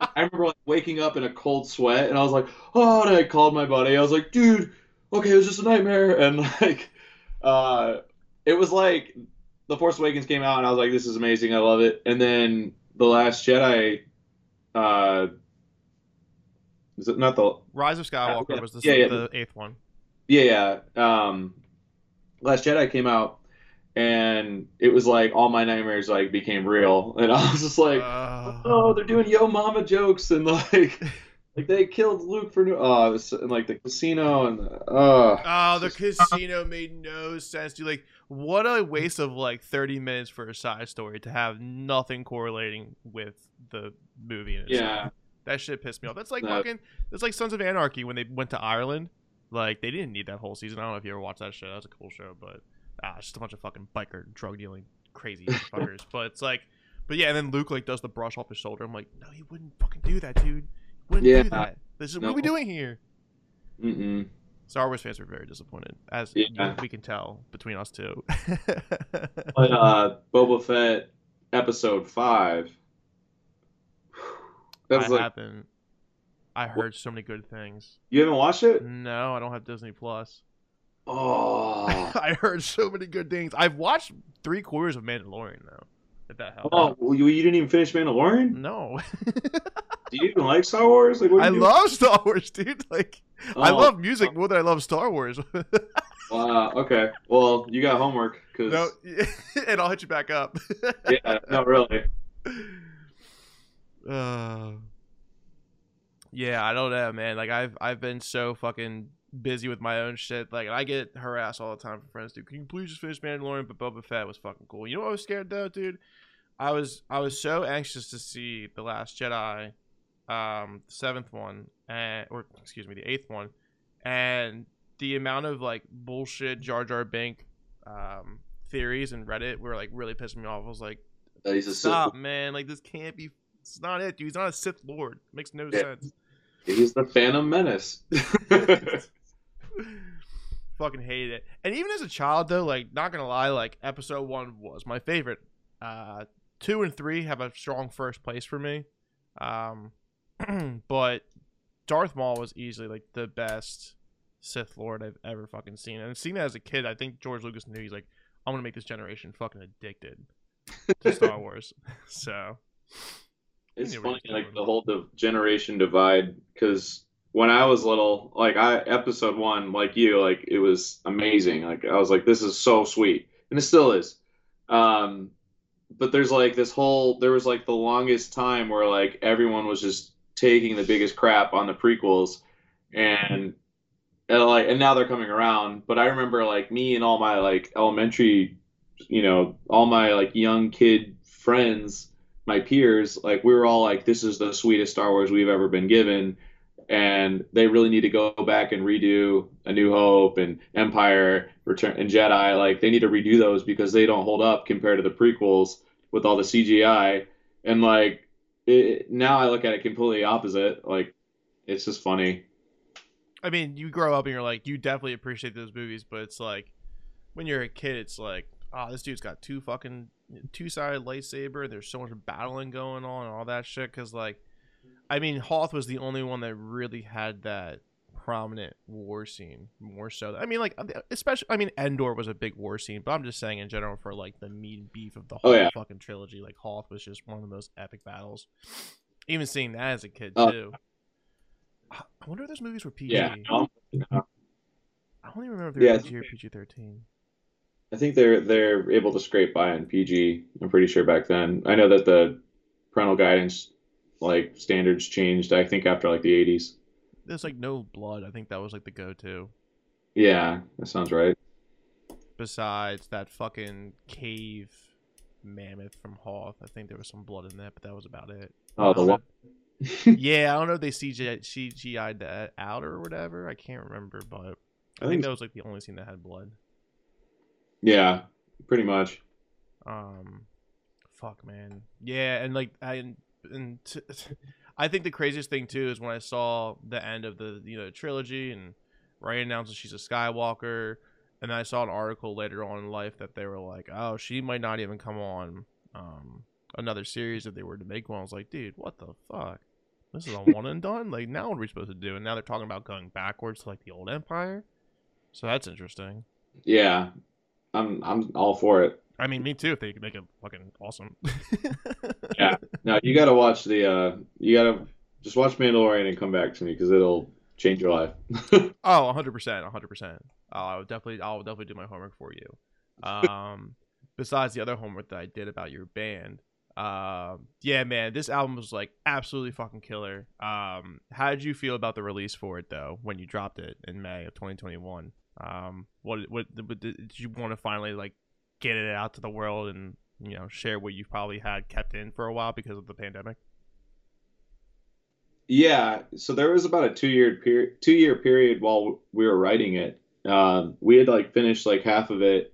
I remember like waking up in a cold sweat and I was like, "Oh," and I called my buddy. I was like, "Dude, okay, it was just a nightmare." And like uh it was like The Force Awakens came out and I was like, "This is amazing. I love it." And then The Last Jedi uh is it not the Rise of Skywalker yeah, was the, yeah, yeah. the eighth one. yeah, yeah. Um, Last Jedi came out, and it was like all my nightmares like became real, and I was just like, Uh, oh, they're doing Yo Mama jokes, and like, like they killed Luke for no, oh, was, and like the casino, and oh, Oh, the casino made no sense, dude. Like, what a waste of like thirty minutes for a side story to have nothing correlating with the movie. Yeah, that shit pissed me off. That's like No. fucking. That's like Sons of Anarchy when they went to Ireland. Like, they didn't need that whole season. I don't know if you ever watched that show. That was a cool show, but ah, it's just a bunch of fucking biker drug dealing crazy fuckers. But it's like, but yeah, and then Luke like does the brush off his shoulder. I'm like, no, he wouldn't fucking do that, dude. He wouldn't Yeah. do that. This is what are we doing here? mm-mm. Star Wars fans were very disappointed, as Yeah. we can tell between us two. But uh, Boba Fett episode five. That was like happened. I heard so many good things. you haven't watched it? No, I don't have Disney Plus. Oh, I heard so many good things. I've watched three quarters of Mandalorian though. If that helps. oh, well, you, you didn't even finish Mandalorian? No, Do you even like Star Wars? Like, what I love Star Wars, dude. Like, I Oh, love music more than I love Star Wars. Wow. Okay. Well, you got homework because no, and I'll hit you back up. yeah, no, really. Uh, yeah, I don't know, man. Like I've I've been so fucking busy with my own shit. Like I get harassed all the time from friends. Dude, can you please just finish Mandalorian? But Boba Fett was fucking cool. You know what I was scared though, dude? I was I was so anxious to see the Last Jedi, um, the seventh one, and or excuse me, the eighth one, and the amount of like bullshit Jar Jar Bink, um, theories and Reddit were like really pissing me off. I was like. He's a Stop, man! Like this can't be. It's not it, dude. He's not a Sith Lord. makes no Yeah. sense. He's the Phantom Menace. Fucking hated it. And even as a child, though, like not gonna lie, like episode one was my favorite. Uh, two and three have a strong first place for me. Um, but Darth Maul was easily like the best Sith Lord I've ever fucking seen. And seeing that as a kid, I think George Lucas knew he's like, I'm gonna make this generation fucking addicted to Star Wars. so It's funny, like the whole div- generation divide. Because when I was little, like I episode one, like you, like it was amazing. Like I was like, this is so sweet, and it still is. Um, but there's like this whole, there was like the longest time where like everyone was just taking the biggest crap on the prequels, and and like and now they're coming around. But I remember like me and all my like elementary, you know, all my like young kid friends my peers, like we were all like, this is the sweetest Star Wars we've ever been given. And they really need to go back and redo A New Hope and Empire, Return and Jedi. Like they need to redo those because they don't hold up compared to the prequels with all the CGI. And like it, now I look at it completely opposite. Like it's just funny. I mean, you grow up and you're like, you definitely appreciate those movies, but it's like when you're a kid, it's like, oh, this dude's got two fucking two sided lightsaber. There's so much battling going on and all that shit. Because like, I mean, Hoth was the only one that really had that prominent war scene more so. I mean, like uh, especially, I mean, Endor was a big war scene, but I'm just saying in general for like the meat and beef of the oh, whole Oh, yeah. fucking trilogy, like Hoth was just one of the most epic battles. Even seeing that as a kid Oh. too. I I wonder if those movies were PG. Yeah. no, I don't even remember if they were Yeah, PG or PG thirteen. I think they're they're able to scrape by on PG. I'm pretty sure back then. I know that the parental guidance like standards changed. I think after like the 80s. There's like no blood. I think that was like the go to. Yeah, that sounds right. Besides that fucking cave mammoth from Hoth, I think there was some blood in that, but that was about it. Oh, the one. yeah, I don't know if they CGI CGI'd that out or whatever. I can't remember, but I, I think think that was like the only scene that had blood. yeah, pretty much. Um, fuck, man. Yeah, and like I and t- I think the craziest thing too is when I saw the end of the you know trilogy and Rey announces she's a Skywalker, and I saw an article later on in life that they were like, oh, she might not even come on um another series if they were to make one. I was like, dude, what the fuck? This is a one and done. Like now, what are we supposed to do? And now they're talking about going backwards to like the old Empire. So that's interesting. Yeah, I'm I'm all for it. I mean, me too. If they could make it fucking awesome. Yeah. Now you gotta watch the uh, you gotta just watch Mandalorian and come back to me because it'll change your life. Oh, 100%, 100%. Uh, I would definitely I'll definitely do my homework for you. Um besides the other homework that I did about your band. Um yeah, man, this album was like absolutely fucking killer. Um how did you feel about the release for it though when you dropped it in May of 2021? Um what what, what did you want to finally like get it out to the world and you know share what you probably had kept in for a while because of the pandemic? Yeah, so there was about a two year period two year period while we were writing it. Um, we had like finished like half of it,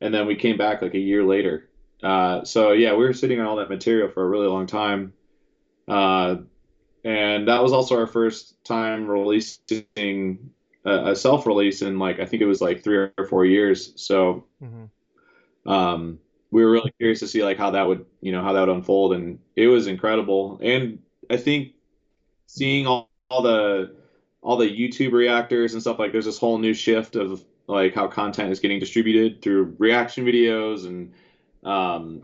and then we came back like a year later. Uh, so yeah, we were sitting on all that material for a really long time. Uh, and that was also our first time releasing a, a self release in like I think it was like three or four years. So Mm-hmm. Um, we were really curious to see like how that would you know how that would unfold and it was incredible. And i think seeing all, all the all the youtube reactors and stuff like there's this whole new shift of like how content is getting distributed through reaction videos and um,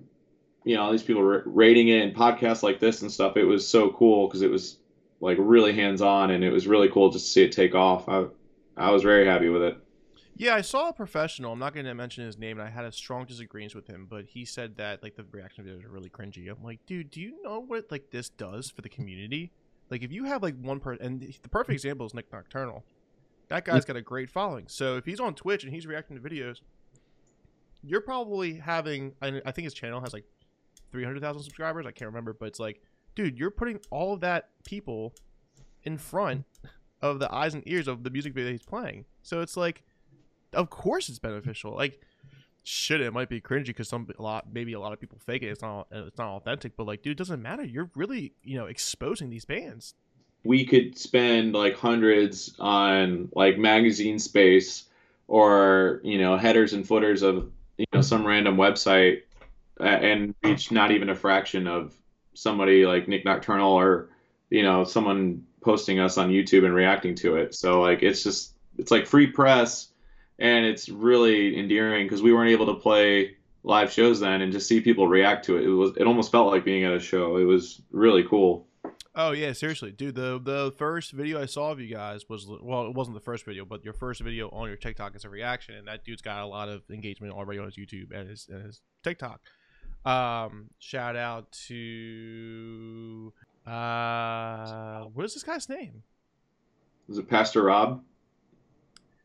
you know all these people ra- rating it and podcasts like this and stuff. It was so cool because it was like really hands on and it was really cool just to see it take off. I i was very happy with it Yeah, I saw a professional. I'm not going to mention his name, and I had a strong disagreement with him. But he said that like the reaction videos are really cringy. I'm like, dude, do you know what like this does for the community? Like, if you have like one person, and the perfect example is Nick Nocturnal. That guy's got a great following. So if he's on Twitch and he's reacting to videos, you're probably having. I I think his channel has like 300,000 subscribers. I can't remember, but it's like, dude, you're putting all of that people in front of the eyes and ears of the music video that he's playing. So it's like of course it's beneficial. Like, shit, it might be cringy because some a lot maybe a lot of people fake it. It's not it's not authentic, but like, dude, it doesn't matter. You're really you know exposing these bands. we could spend like hundreds on like magazine space or you know headers and footers of you know some random website and reach not even a fraction of somebody like Nick Nocturnal or you know someone posting us on YouTube and reacting to it. So like it's just it's like free press, and it's really endearing because we weren't able to play live shows then, and just see people react to it. It was it almost felt like being at a show. It was really cool. Oh yeah, seriously, dude. The the first video I saw of you guys was well, it wasn't the first video, but your first video on your TikTok is a reaction, and that dude's got a lot of engagement already on his YouTube and his, and his TikTok. Um, shout out to uh, what is this guy's name? Is it Pastor Rob?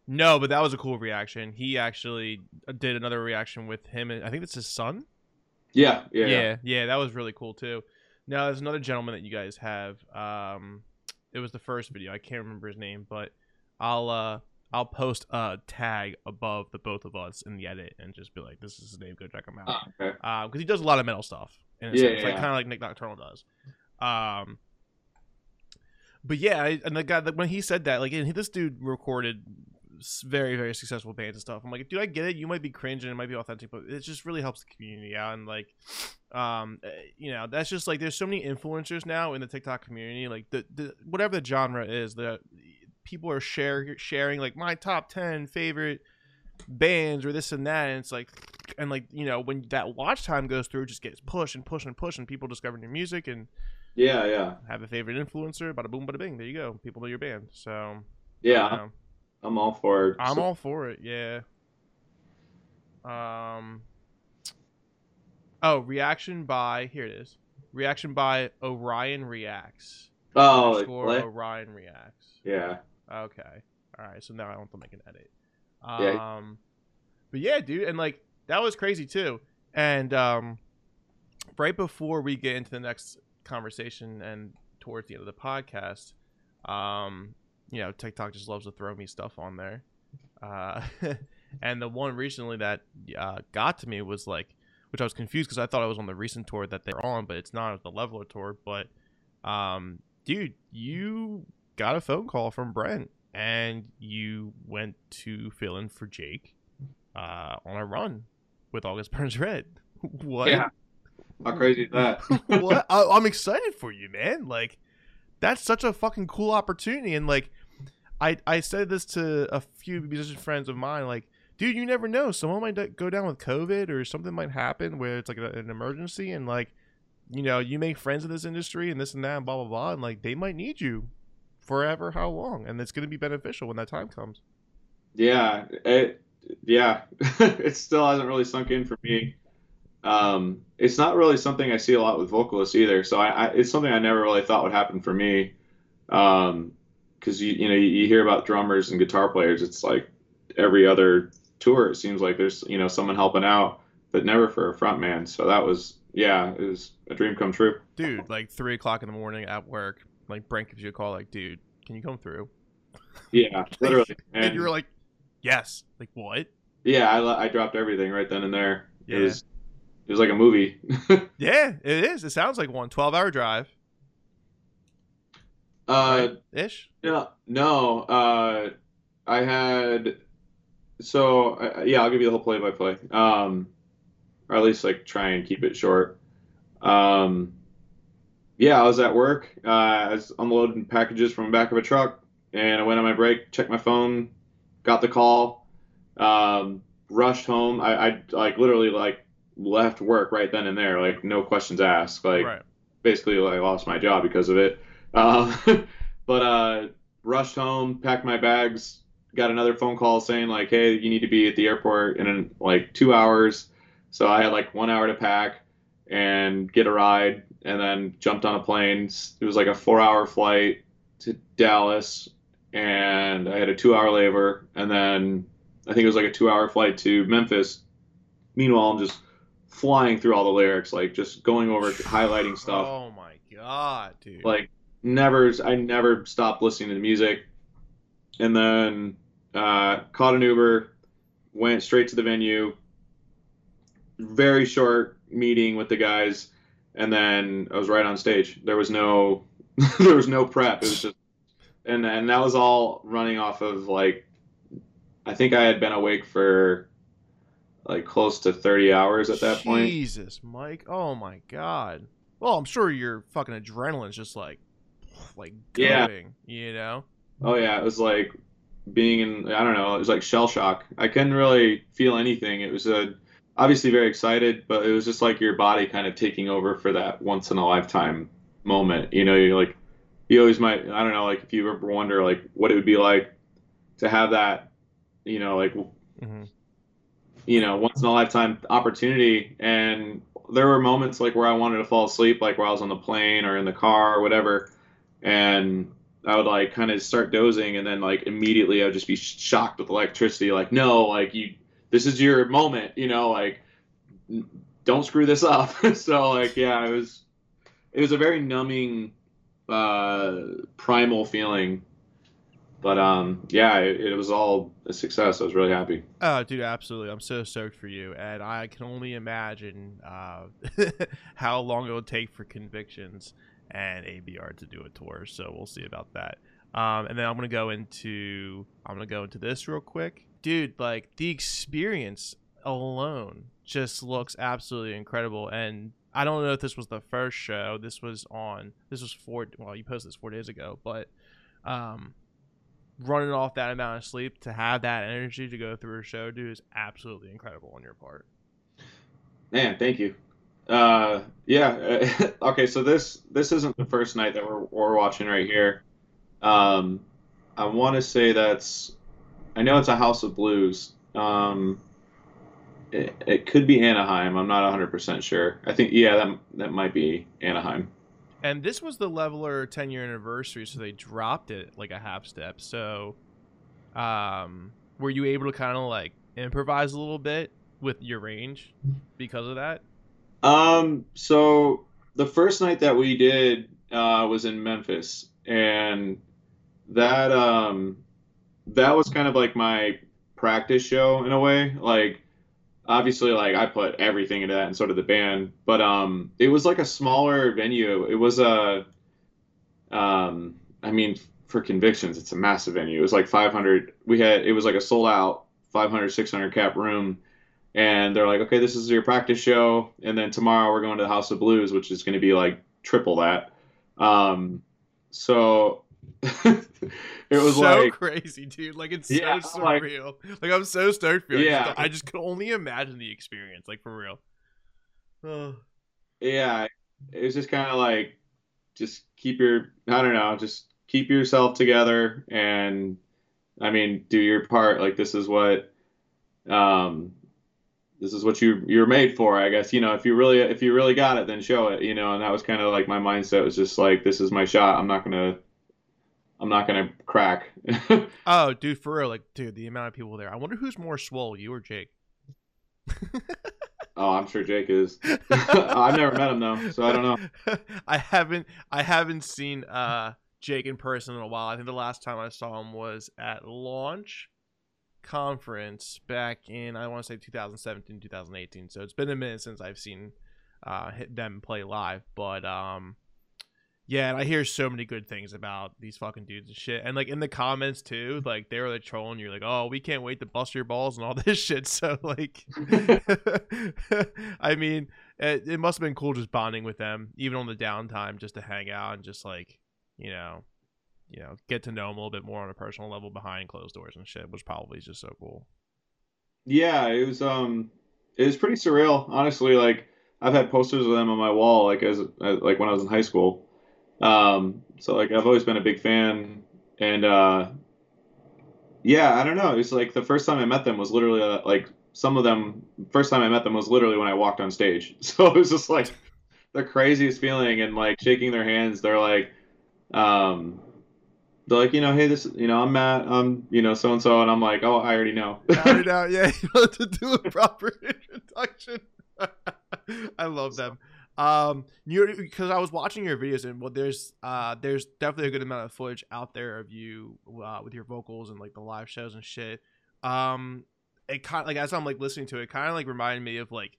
No, but that was a cool reaction. He actually uh, did another reaction with him, and I think it's his son. Yeah, yeah, yeah. yeah, yeah, that was really cool too. Now there's another gentleman that you guys have. Um, it was the first video. I can't remember his name, but I'll uh I'll post a tag above the both of us in the edit and just be like, "This is his name. Go check him out." Ah, okay. Um, because he does a lot of metal stuff. In a Yeah, sense, like kind of like Nick Nocturnal does. Um, but yeah, I, and the guy that when he said that, like, and he, this dude recorded very very successful bands and stuff. I'm like, dude, I get it. You might be cringe and it might be authentic, but it just really helps the community out. And like, um, eh, you know, that's just like there's so many influencers now in the TikTok community. Like the, the whatever the genre is, the people are share sharing like my top ten favorite bands or this and that and it's like and like you know when that watch time goes through it just gets pushed and pushed and pushed and people discover new music and Yeah, yeah, have a favorite influencer bada boom bada bing there you go people know your band so yeah. you know, I'm all for it. i'm So- all for it yeah um oh reaction by here it is reaction by orion reacts Oh, like what? orion reacts Yeah, Okay. All right. So now I don't have to make an edit. Yeah. Um, but yeah, dude, and like that was crazy too. And um, right before we get into the next conversation and towards the end of the podcast, um, you know, TikTok just loves to throw me stuff on there. Uh, and the one recently that uh, got to me was like, which I was confused because I thought I was on the recent tour that they're on, but it's not. It's the Leveler tour. But, um, dude, you got a phone call from Brent and you went to fill in for Jake uh, on a run with August Burns Red. What? yeah. How crazy is that? what? I, I'm excited for you, man. Like, that's such a fucking cool opportunity. And like, I I said this to a few musician friends of mine. Like, dude, you never know. Someone might go down with COVID or something might happen where it's like a, an emergency, and like, you know, you make friends in this industry and this and that and blah blah blah, and like they might need you forever. How long? And it's gonna be beneficial when that time comes. Yeah, it, yeah, it still hasn't really sunk in for me. Um, it's not really something I see a lot with vocalists either. So I, I it's something I never really thought would happen for me. Um, because you you know you, you hear about drummers and guitar players, it's like every other tour it seems like there's you know someone helping out, but never for a front man. So that was yeah, it was a dream come true. Dude, like three o'clock in the morning at work, like Brent gives you a call, like, dude, can you come through? Yeah, literally. And, And you were like, yes. Like what? yeah, I I dropped everything right then and there. Yeah. It was it was like a movie. Yeah, it is. It sounds like one 12 hour drive. uh. Ish. No, no. Uh, I had so uh, yeah. I'll give you the whole play by play. Um, or at least like try and keep it short. Um, yeah, I was at work. Uh, I was unloading packages from the back of a truck, and I went on my break, checked my phone, got the call, um, rushed home. I, I like literally like left work right then and there, like no questions asked. Like right. basically like lost my job because of it. Uh, but uh, rushed home, packed my bags, got another phone call saying like, "Hey, you need to be at the airport in like two hours." So I had like one hour to pack and get a ride, and then jumped on a plane. It was like a four-hour flight to Dallas, and I had a two-hour layover, and then I think it was like a two-hour flight to Memphis. Meanwhile, I'm just flying through all the lyrics, like just going over, highlighting stuff. Oh my god, dude. like never i never stopped listening to the music. And then uh, caught an uber went straight to the venue. Very short meeting with the guys. And then i was right on stage. There was no there was no prep. It was just and and that was all running off of like i think i had been awake for like close to 30 hours at that point Jesus, Mike. Oh my god. Well, I'm sure your fucking adrenaline's just like, like Yeah. You know. Oh yeah, it was like being in I don't know, it was like shell shock. I couldn't really feel anything. It was a obviously very excited, but it was just like your body kind of taking over for that once in a lifetime moment. You know, you're like you always might I don't know, like if you ever wonder like what it would be like to have that, you know, like hmm you know, once in a lifetime opportunity. And there were moments like where I wanted to fall asleep, like while I was on the plane or in the car or whatever. And I would like kind of start dozing and then like immediately I would just be shocked with electricity. Like, no, like you, this is your moment, you know, like don't screw this up. so like, yeah, it was, it was a very numbing, uh, primal feeling. But um, yeah, it, it was all a success. I was really happy. Oh, dude, absolutely. I'm so stoked for you, and I can only imagine uh, how long it will take for Convictions and ABR to do a tour. So we'll see about that. Um, and then I'm gonna go into I'm gonna go into this real quick, dude. Like the experience alone just looks absolutely incredible, and I don't know if this was the first show. This was on. This was four. Well, you posted this four days ago, but um, running off that amount of sleep to have that energy to go through a show, dude, is absolutely incredible on your part. Man, thank you. Uh, yeah. okay, so this this isn't the first night that we're we're watching right here. Um, I want to say that's. I know it's a House of Blues. Um, it, it could be Anaheim. I'm not 100% sure. I think yeah, that that might be Anaheim. And this was the Leveler 10 year anniversary, so they dropped it like a half step. So, um, were you able to kind of like improvise a little bit with your range because of that? Um, so the first night that we did uh, was in Memphis, and that um, that was kind of like my practice show in a way. Like, obviously, like I put everything into that, and so did the band. But um, it was like a smaller venue. It was a, um, I mean, for Convictions, it's a massive venue. It was like 500. We had it was like a sold out 500, 600 cap room and they're like, okay, this is your practice show, and then tomorrow we're going to the House of Blues, which is going to be like triple that. Um, so it was so like, crazy, dude. Like it's Yeah, so like- surreal. Like, I'm so stoked for you. Yeah. I just can only imagine the experience, like for real. Oh. yeah, it was just kind of like, just keep your, I don't know, just keep yourself together, and I mean, do your part. Like this is what, um, this is what you you're made for, I guess. You know, if you really if you really got it, then show it. You know, and that was kind of like my mindset was just like, this is my shot. I'm not gonna, I'm not gonna crack. oh, dude, for real. Like, dude, the amount of people there. I wonder who's more swole, you or Jake. oh, I'm sure Jake is. I've never met him though, so I don't know. I haven't I haven't seen uh Jake in person in a while. I think the last time I saw him was at launch conference back in I want to say 2017 2018. So it's been a minute since I've seen uh hit them play live, but um yeah, and I hear so many good things about these fucking dudes and shit. And like in the comments too, like they were like trolling you, like, "Oh, we can't wait to bust your balls and all this shit." So like, I mean, it, it must have been cool just bonding with them, even on the downtime, just to hang out and just like, you know, you know, get to know them a little bit more on a personal level behind closed doors and shit, which probably is just so cool. Yeah, it was um, it was pretty surreal, honestly. Like I've had posters of them on my wall, like as as- like when I was in high school. Um, so like I've always been a big fan, and uh, yeah, I don't know. It's like the first time I met them was literally uh, like some of them. First time I met them was literally when I walked on stage. So it was just like the craziest feeling, and like shaking their hands. They're like, um, they're like, you know, hey, this, you know, I'm Matt, I'm, you know, so and so, and I'm like, oh, I already know. Right now, yeah, you know, to do a proper introduction. I love them. Um, you because I was watching your videos and well, there's uh, there's definitely a good amount of footage out there of you uh, with your vocals and like the live shows and shit. Um, it kind of like as I'm like listening to it, kind of like reminded me of like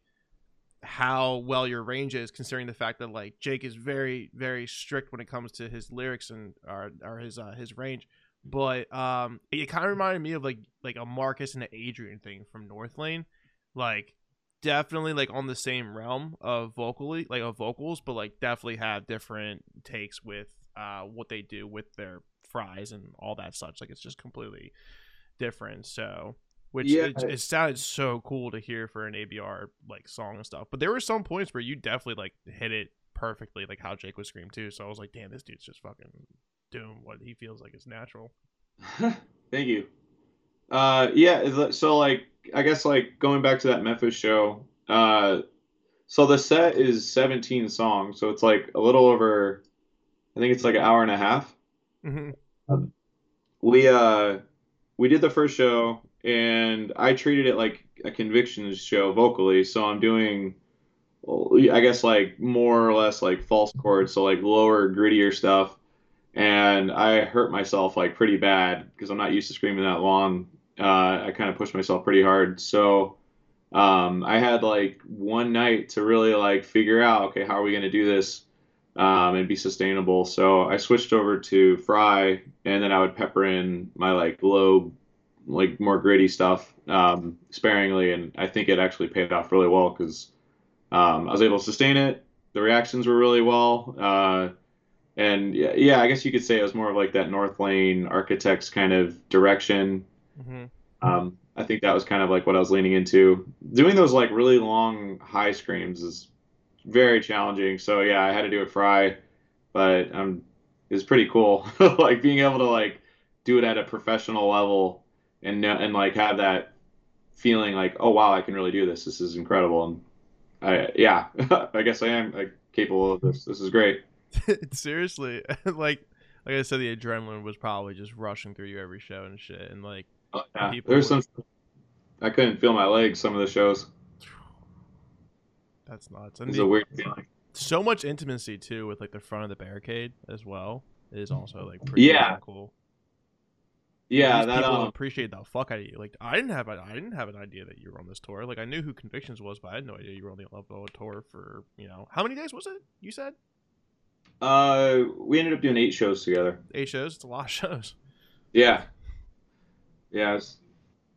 how well your range is, considering the fact that like Jake is very very strict when it comes to his lyrics and or, or his uh, his range. But um, it kind of reminded me of like like a Marcus and an Adrian thing from Northlane, like definitely like on the same realm of vocally like of vocals, but like definitely have different takes with uh what they do with their fries and all that such. Like it's just completely different. So, which Yeah. it, it sounded so cool to hear for an ABR like song and stuff. But there were some points where you definitely like hit it perfectly, like how Jake was scream too. So I was like, damn, this dude's just fucking doing what he feels like is natural. Thank you. Uh, yeah. So like, I guess like going back to that Memphis show. Uh, so the set is 17 songs, so it's like a little over. I think it's like an hour and a half. hmm We uh, we did the first show, and I treated it like a convictions show vocally. So I'm doing, I guess like more or less like false chords, so like lower, grittier stuff. And I hurt myself like pretty bad because I'm not used to screaming that long. Uh, I kind of pushed myself pretty hard. So um, I had like one night to really like figure out, okay, how are we going to do this um, and be sustainable? So I switched over to Fry, and then I would pepper in my like low, like more gritty stuff um, sparingly, and I think it actually paid off really well because um, I was able to sustain it. The reactions were really well. Uh, and yeah, yeah, I guess you could say it was more of like that Northlane Architects kind of direction. Hmm Um, I think that was kind of like what I was leaning into. Doing those like really long high screams is very challenging. So yeah, I had to do it fry, but um, it's pretty cool. like being able to like do it at a professional level and and like have that feeling like, oh wow, I can really do this. This is incredible. And I yeah, I guess I am like capable of this. This is great. Seriously, like like I said, the adrenaline was probably just rushing through you every show and shit, and like Oh, yeah. There's some. I couldn't feel my legs some of the shows. that's nuts. And It's the- a weird feeling. so much intimacy too with like the front of the barricade as well is also like pretty Yeah. cool. Yeah, These that people um, appreciate the fuck out of you. Like I didn't have I didn't have an idea that you were on this tour. Like I knew who Convictions was, but I had no idea you were on the Level tour for you know how many days was it? You said uh, we ended up doing eight shows together. eight shows. It's a lot of shows, Yeah. Yeah, it's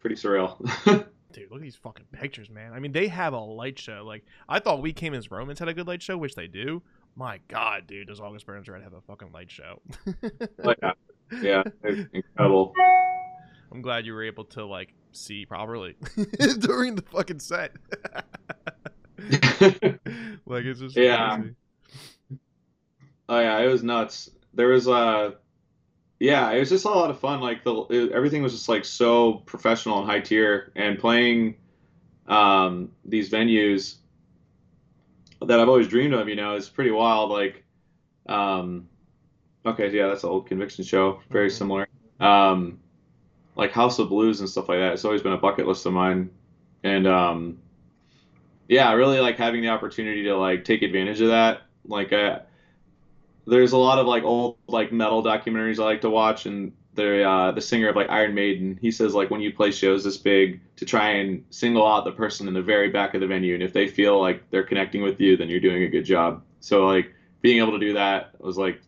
pretty surreal. dude. Look at these fucking pictures, man. I mean, they have a light show. Like I thought we came as Romans had a good light show, which they do. My God, dude, does August Burns Red have a fucking light show? Like, uh, yeah, it's incredible. I'm glad you were able to like see properly during the fucking set. like it's just Yeah. crazy. Oh yeah, it was nuts. There was uh yeah, it was just a lot of fun. Like the it, everything was just like so professional and high tier and playing um these venues that I've always dreamed of, you know, is pretty wild like um okay, yeah, that's the old conviction show, very Mhm. similar. Um like House of Blues and stuff like that. It's always been a bucket list of mine. And um yeah, I really like having the opportunity to like take advantage of that. Like uh there's a lot of like old like metal documentaries I like to watch, and the uh, the singer of like Iron Maiden, he says like when you play shows this big, to try and single out the person in the very back of the venue, and if they feel like they're connecting with you, then you're doing a good job. So like being able to do that was like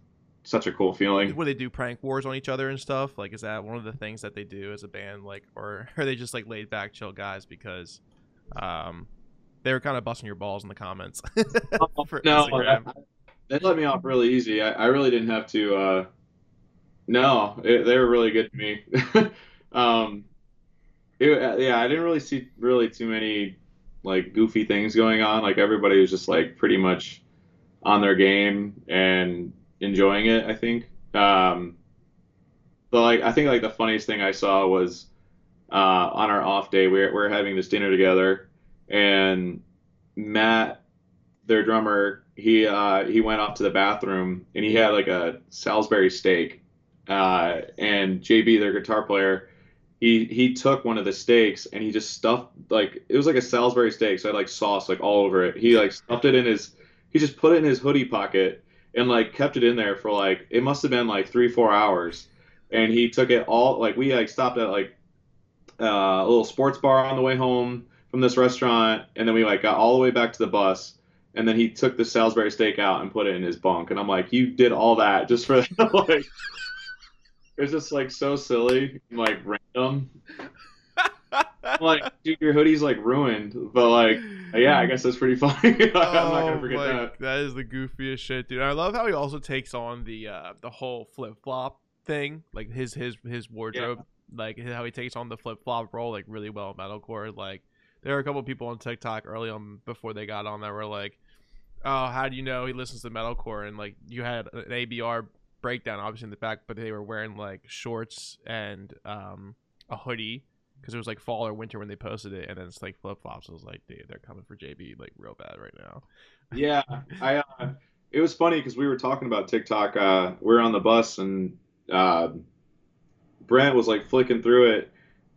such a cool feeling. Where they do prank wars on each other and stuff. Like, is that one of the things that they do as a band? Like, or are they just like laid back, chill guys? Because, um, they were kind of busting your balls in the comments. no, Instagram. They let me off really easy. I, I really didn't have to. Uh, no, it, they were really good to me. um, it, yeah, I didn't really see really too many like goofy things going on. Like everybody was just like pretty much on their game and enjoying it. I think. Um, but like I think like the funniest thing I saw was uh, on our off day we we're, we we're having this dinner together and Matt, their drummer, he uh, he went off to the bathroom and he had like a Salisbury steak, uh, and JB, their guitar player, he he took one of the steaks and he just stuffed like it was like a Salisbury steak, so I had like sauce like all over it. He like stuffed it in his, he just put it in his hoodie pocket and like kept it in there for like it must have been like three four hours, and he took it all like we like stopped at like uh, a little sports bar on the way home from this restaurant, and then we like got all the way back to the bus, and then he took the Salisbury steak out and put it in his bunk, and I'm like, you did all that just for like, it's just like so silly, and, like random. I'm like, dude, your hoodie's like ruined, but like, yeah, I guess that's pretty funny. I'm not gonna forget my- that. That is the goofiest shit, dude. I love how he also takes on the uh, the whole flip flop thing, like his his his wardrobe, like how he takes on the flip flop role, like really well metalcore. Like there were a couple people on TikTok early on before they got on that were like, "Oh, how do you know he listens to metalcore?" And like you had an ABR breakdown, obviously in the back, but they were wearing like shorts and um a hoodie because it was like fall or winter when they posted it, and then it's like flip flops. I was like, dude, they're coming for JB like real bad right now. Yeah, I. Uh, it was funny because we were talking about TikTok. Uh, we were on the bus and uh, Brent was like flicking through it,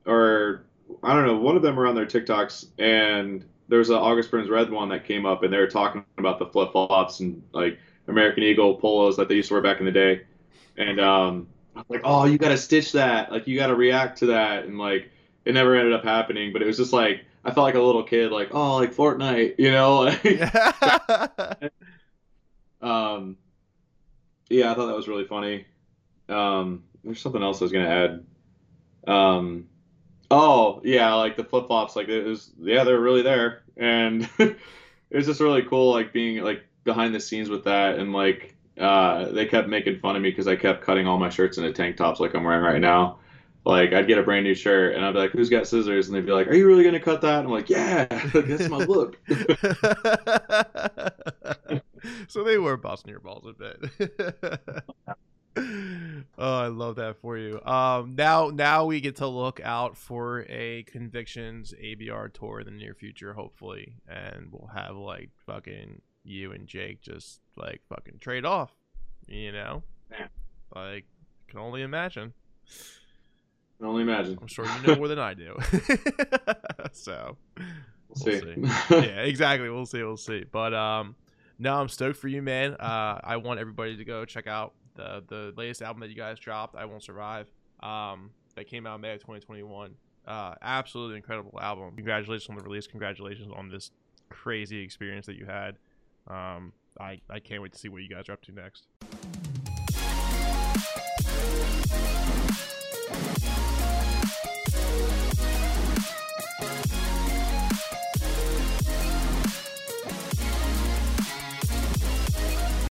or I don't know, one of them were on their TikToks, and there was an August Burns Red one that came up, and they were talking about the flip flops and like American Eagle polos that they used to wear back in the day, and um, I was like, oh, you got to stitch that, like you got to react to that, and like it never ended up happening, but it was just like I felt like a little kid, like oh, like Fortnite, you know, like. Um, yeah, I thought that was really funny. Um, there's something else I was gonna add. Um, oh yeah, like the flip flops, like it was, yeah, they're really there, and it was just really cool, like being like behind the scenes with that, and like uh, they kept making fun of me because I kept cutting all my shirts into tank tops, like I'm wearing right now. Like I'd get a brand new shirt, and I'd be like, "Who's got scissors?" And they'd be like, "Are you really gonna cut that?" And I'm like, "Yeah, that's my look." so they were busting your balls a bit. oh, I love that for you. Um, now, now we get to look out for a convictions ABR tour in the near future, hopefully, and we'll have like fucking you and Jake just like fucking trade off. You know, Yeah. like can only imagine. Can only imagine. I'm sure you know more than I do. so We'll We'll see. yeah, exactly. We'll see. We'll see. But um, no, I'm stoked for you, man. Uh, I want everybody to go check out the the latest album that you guys dropped. I won't survive. Um, that came out May of 2021. Uh, absolutely incredible album. Congratulations on the release. Congratulations on this crazy experience that you had. Um, I I can't wait to see what you guys are up to next.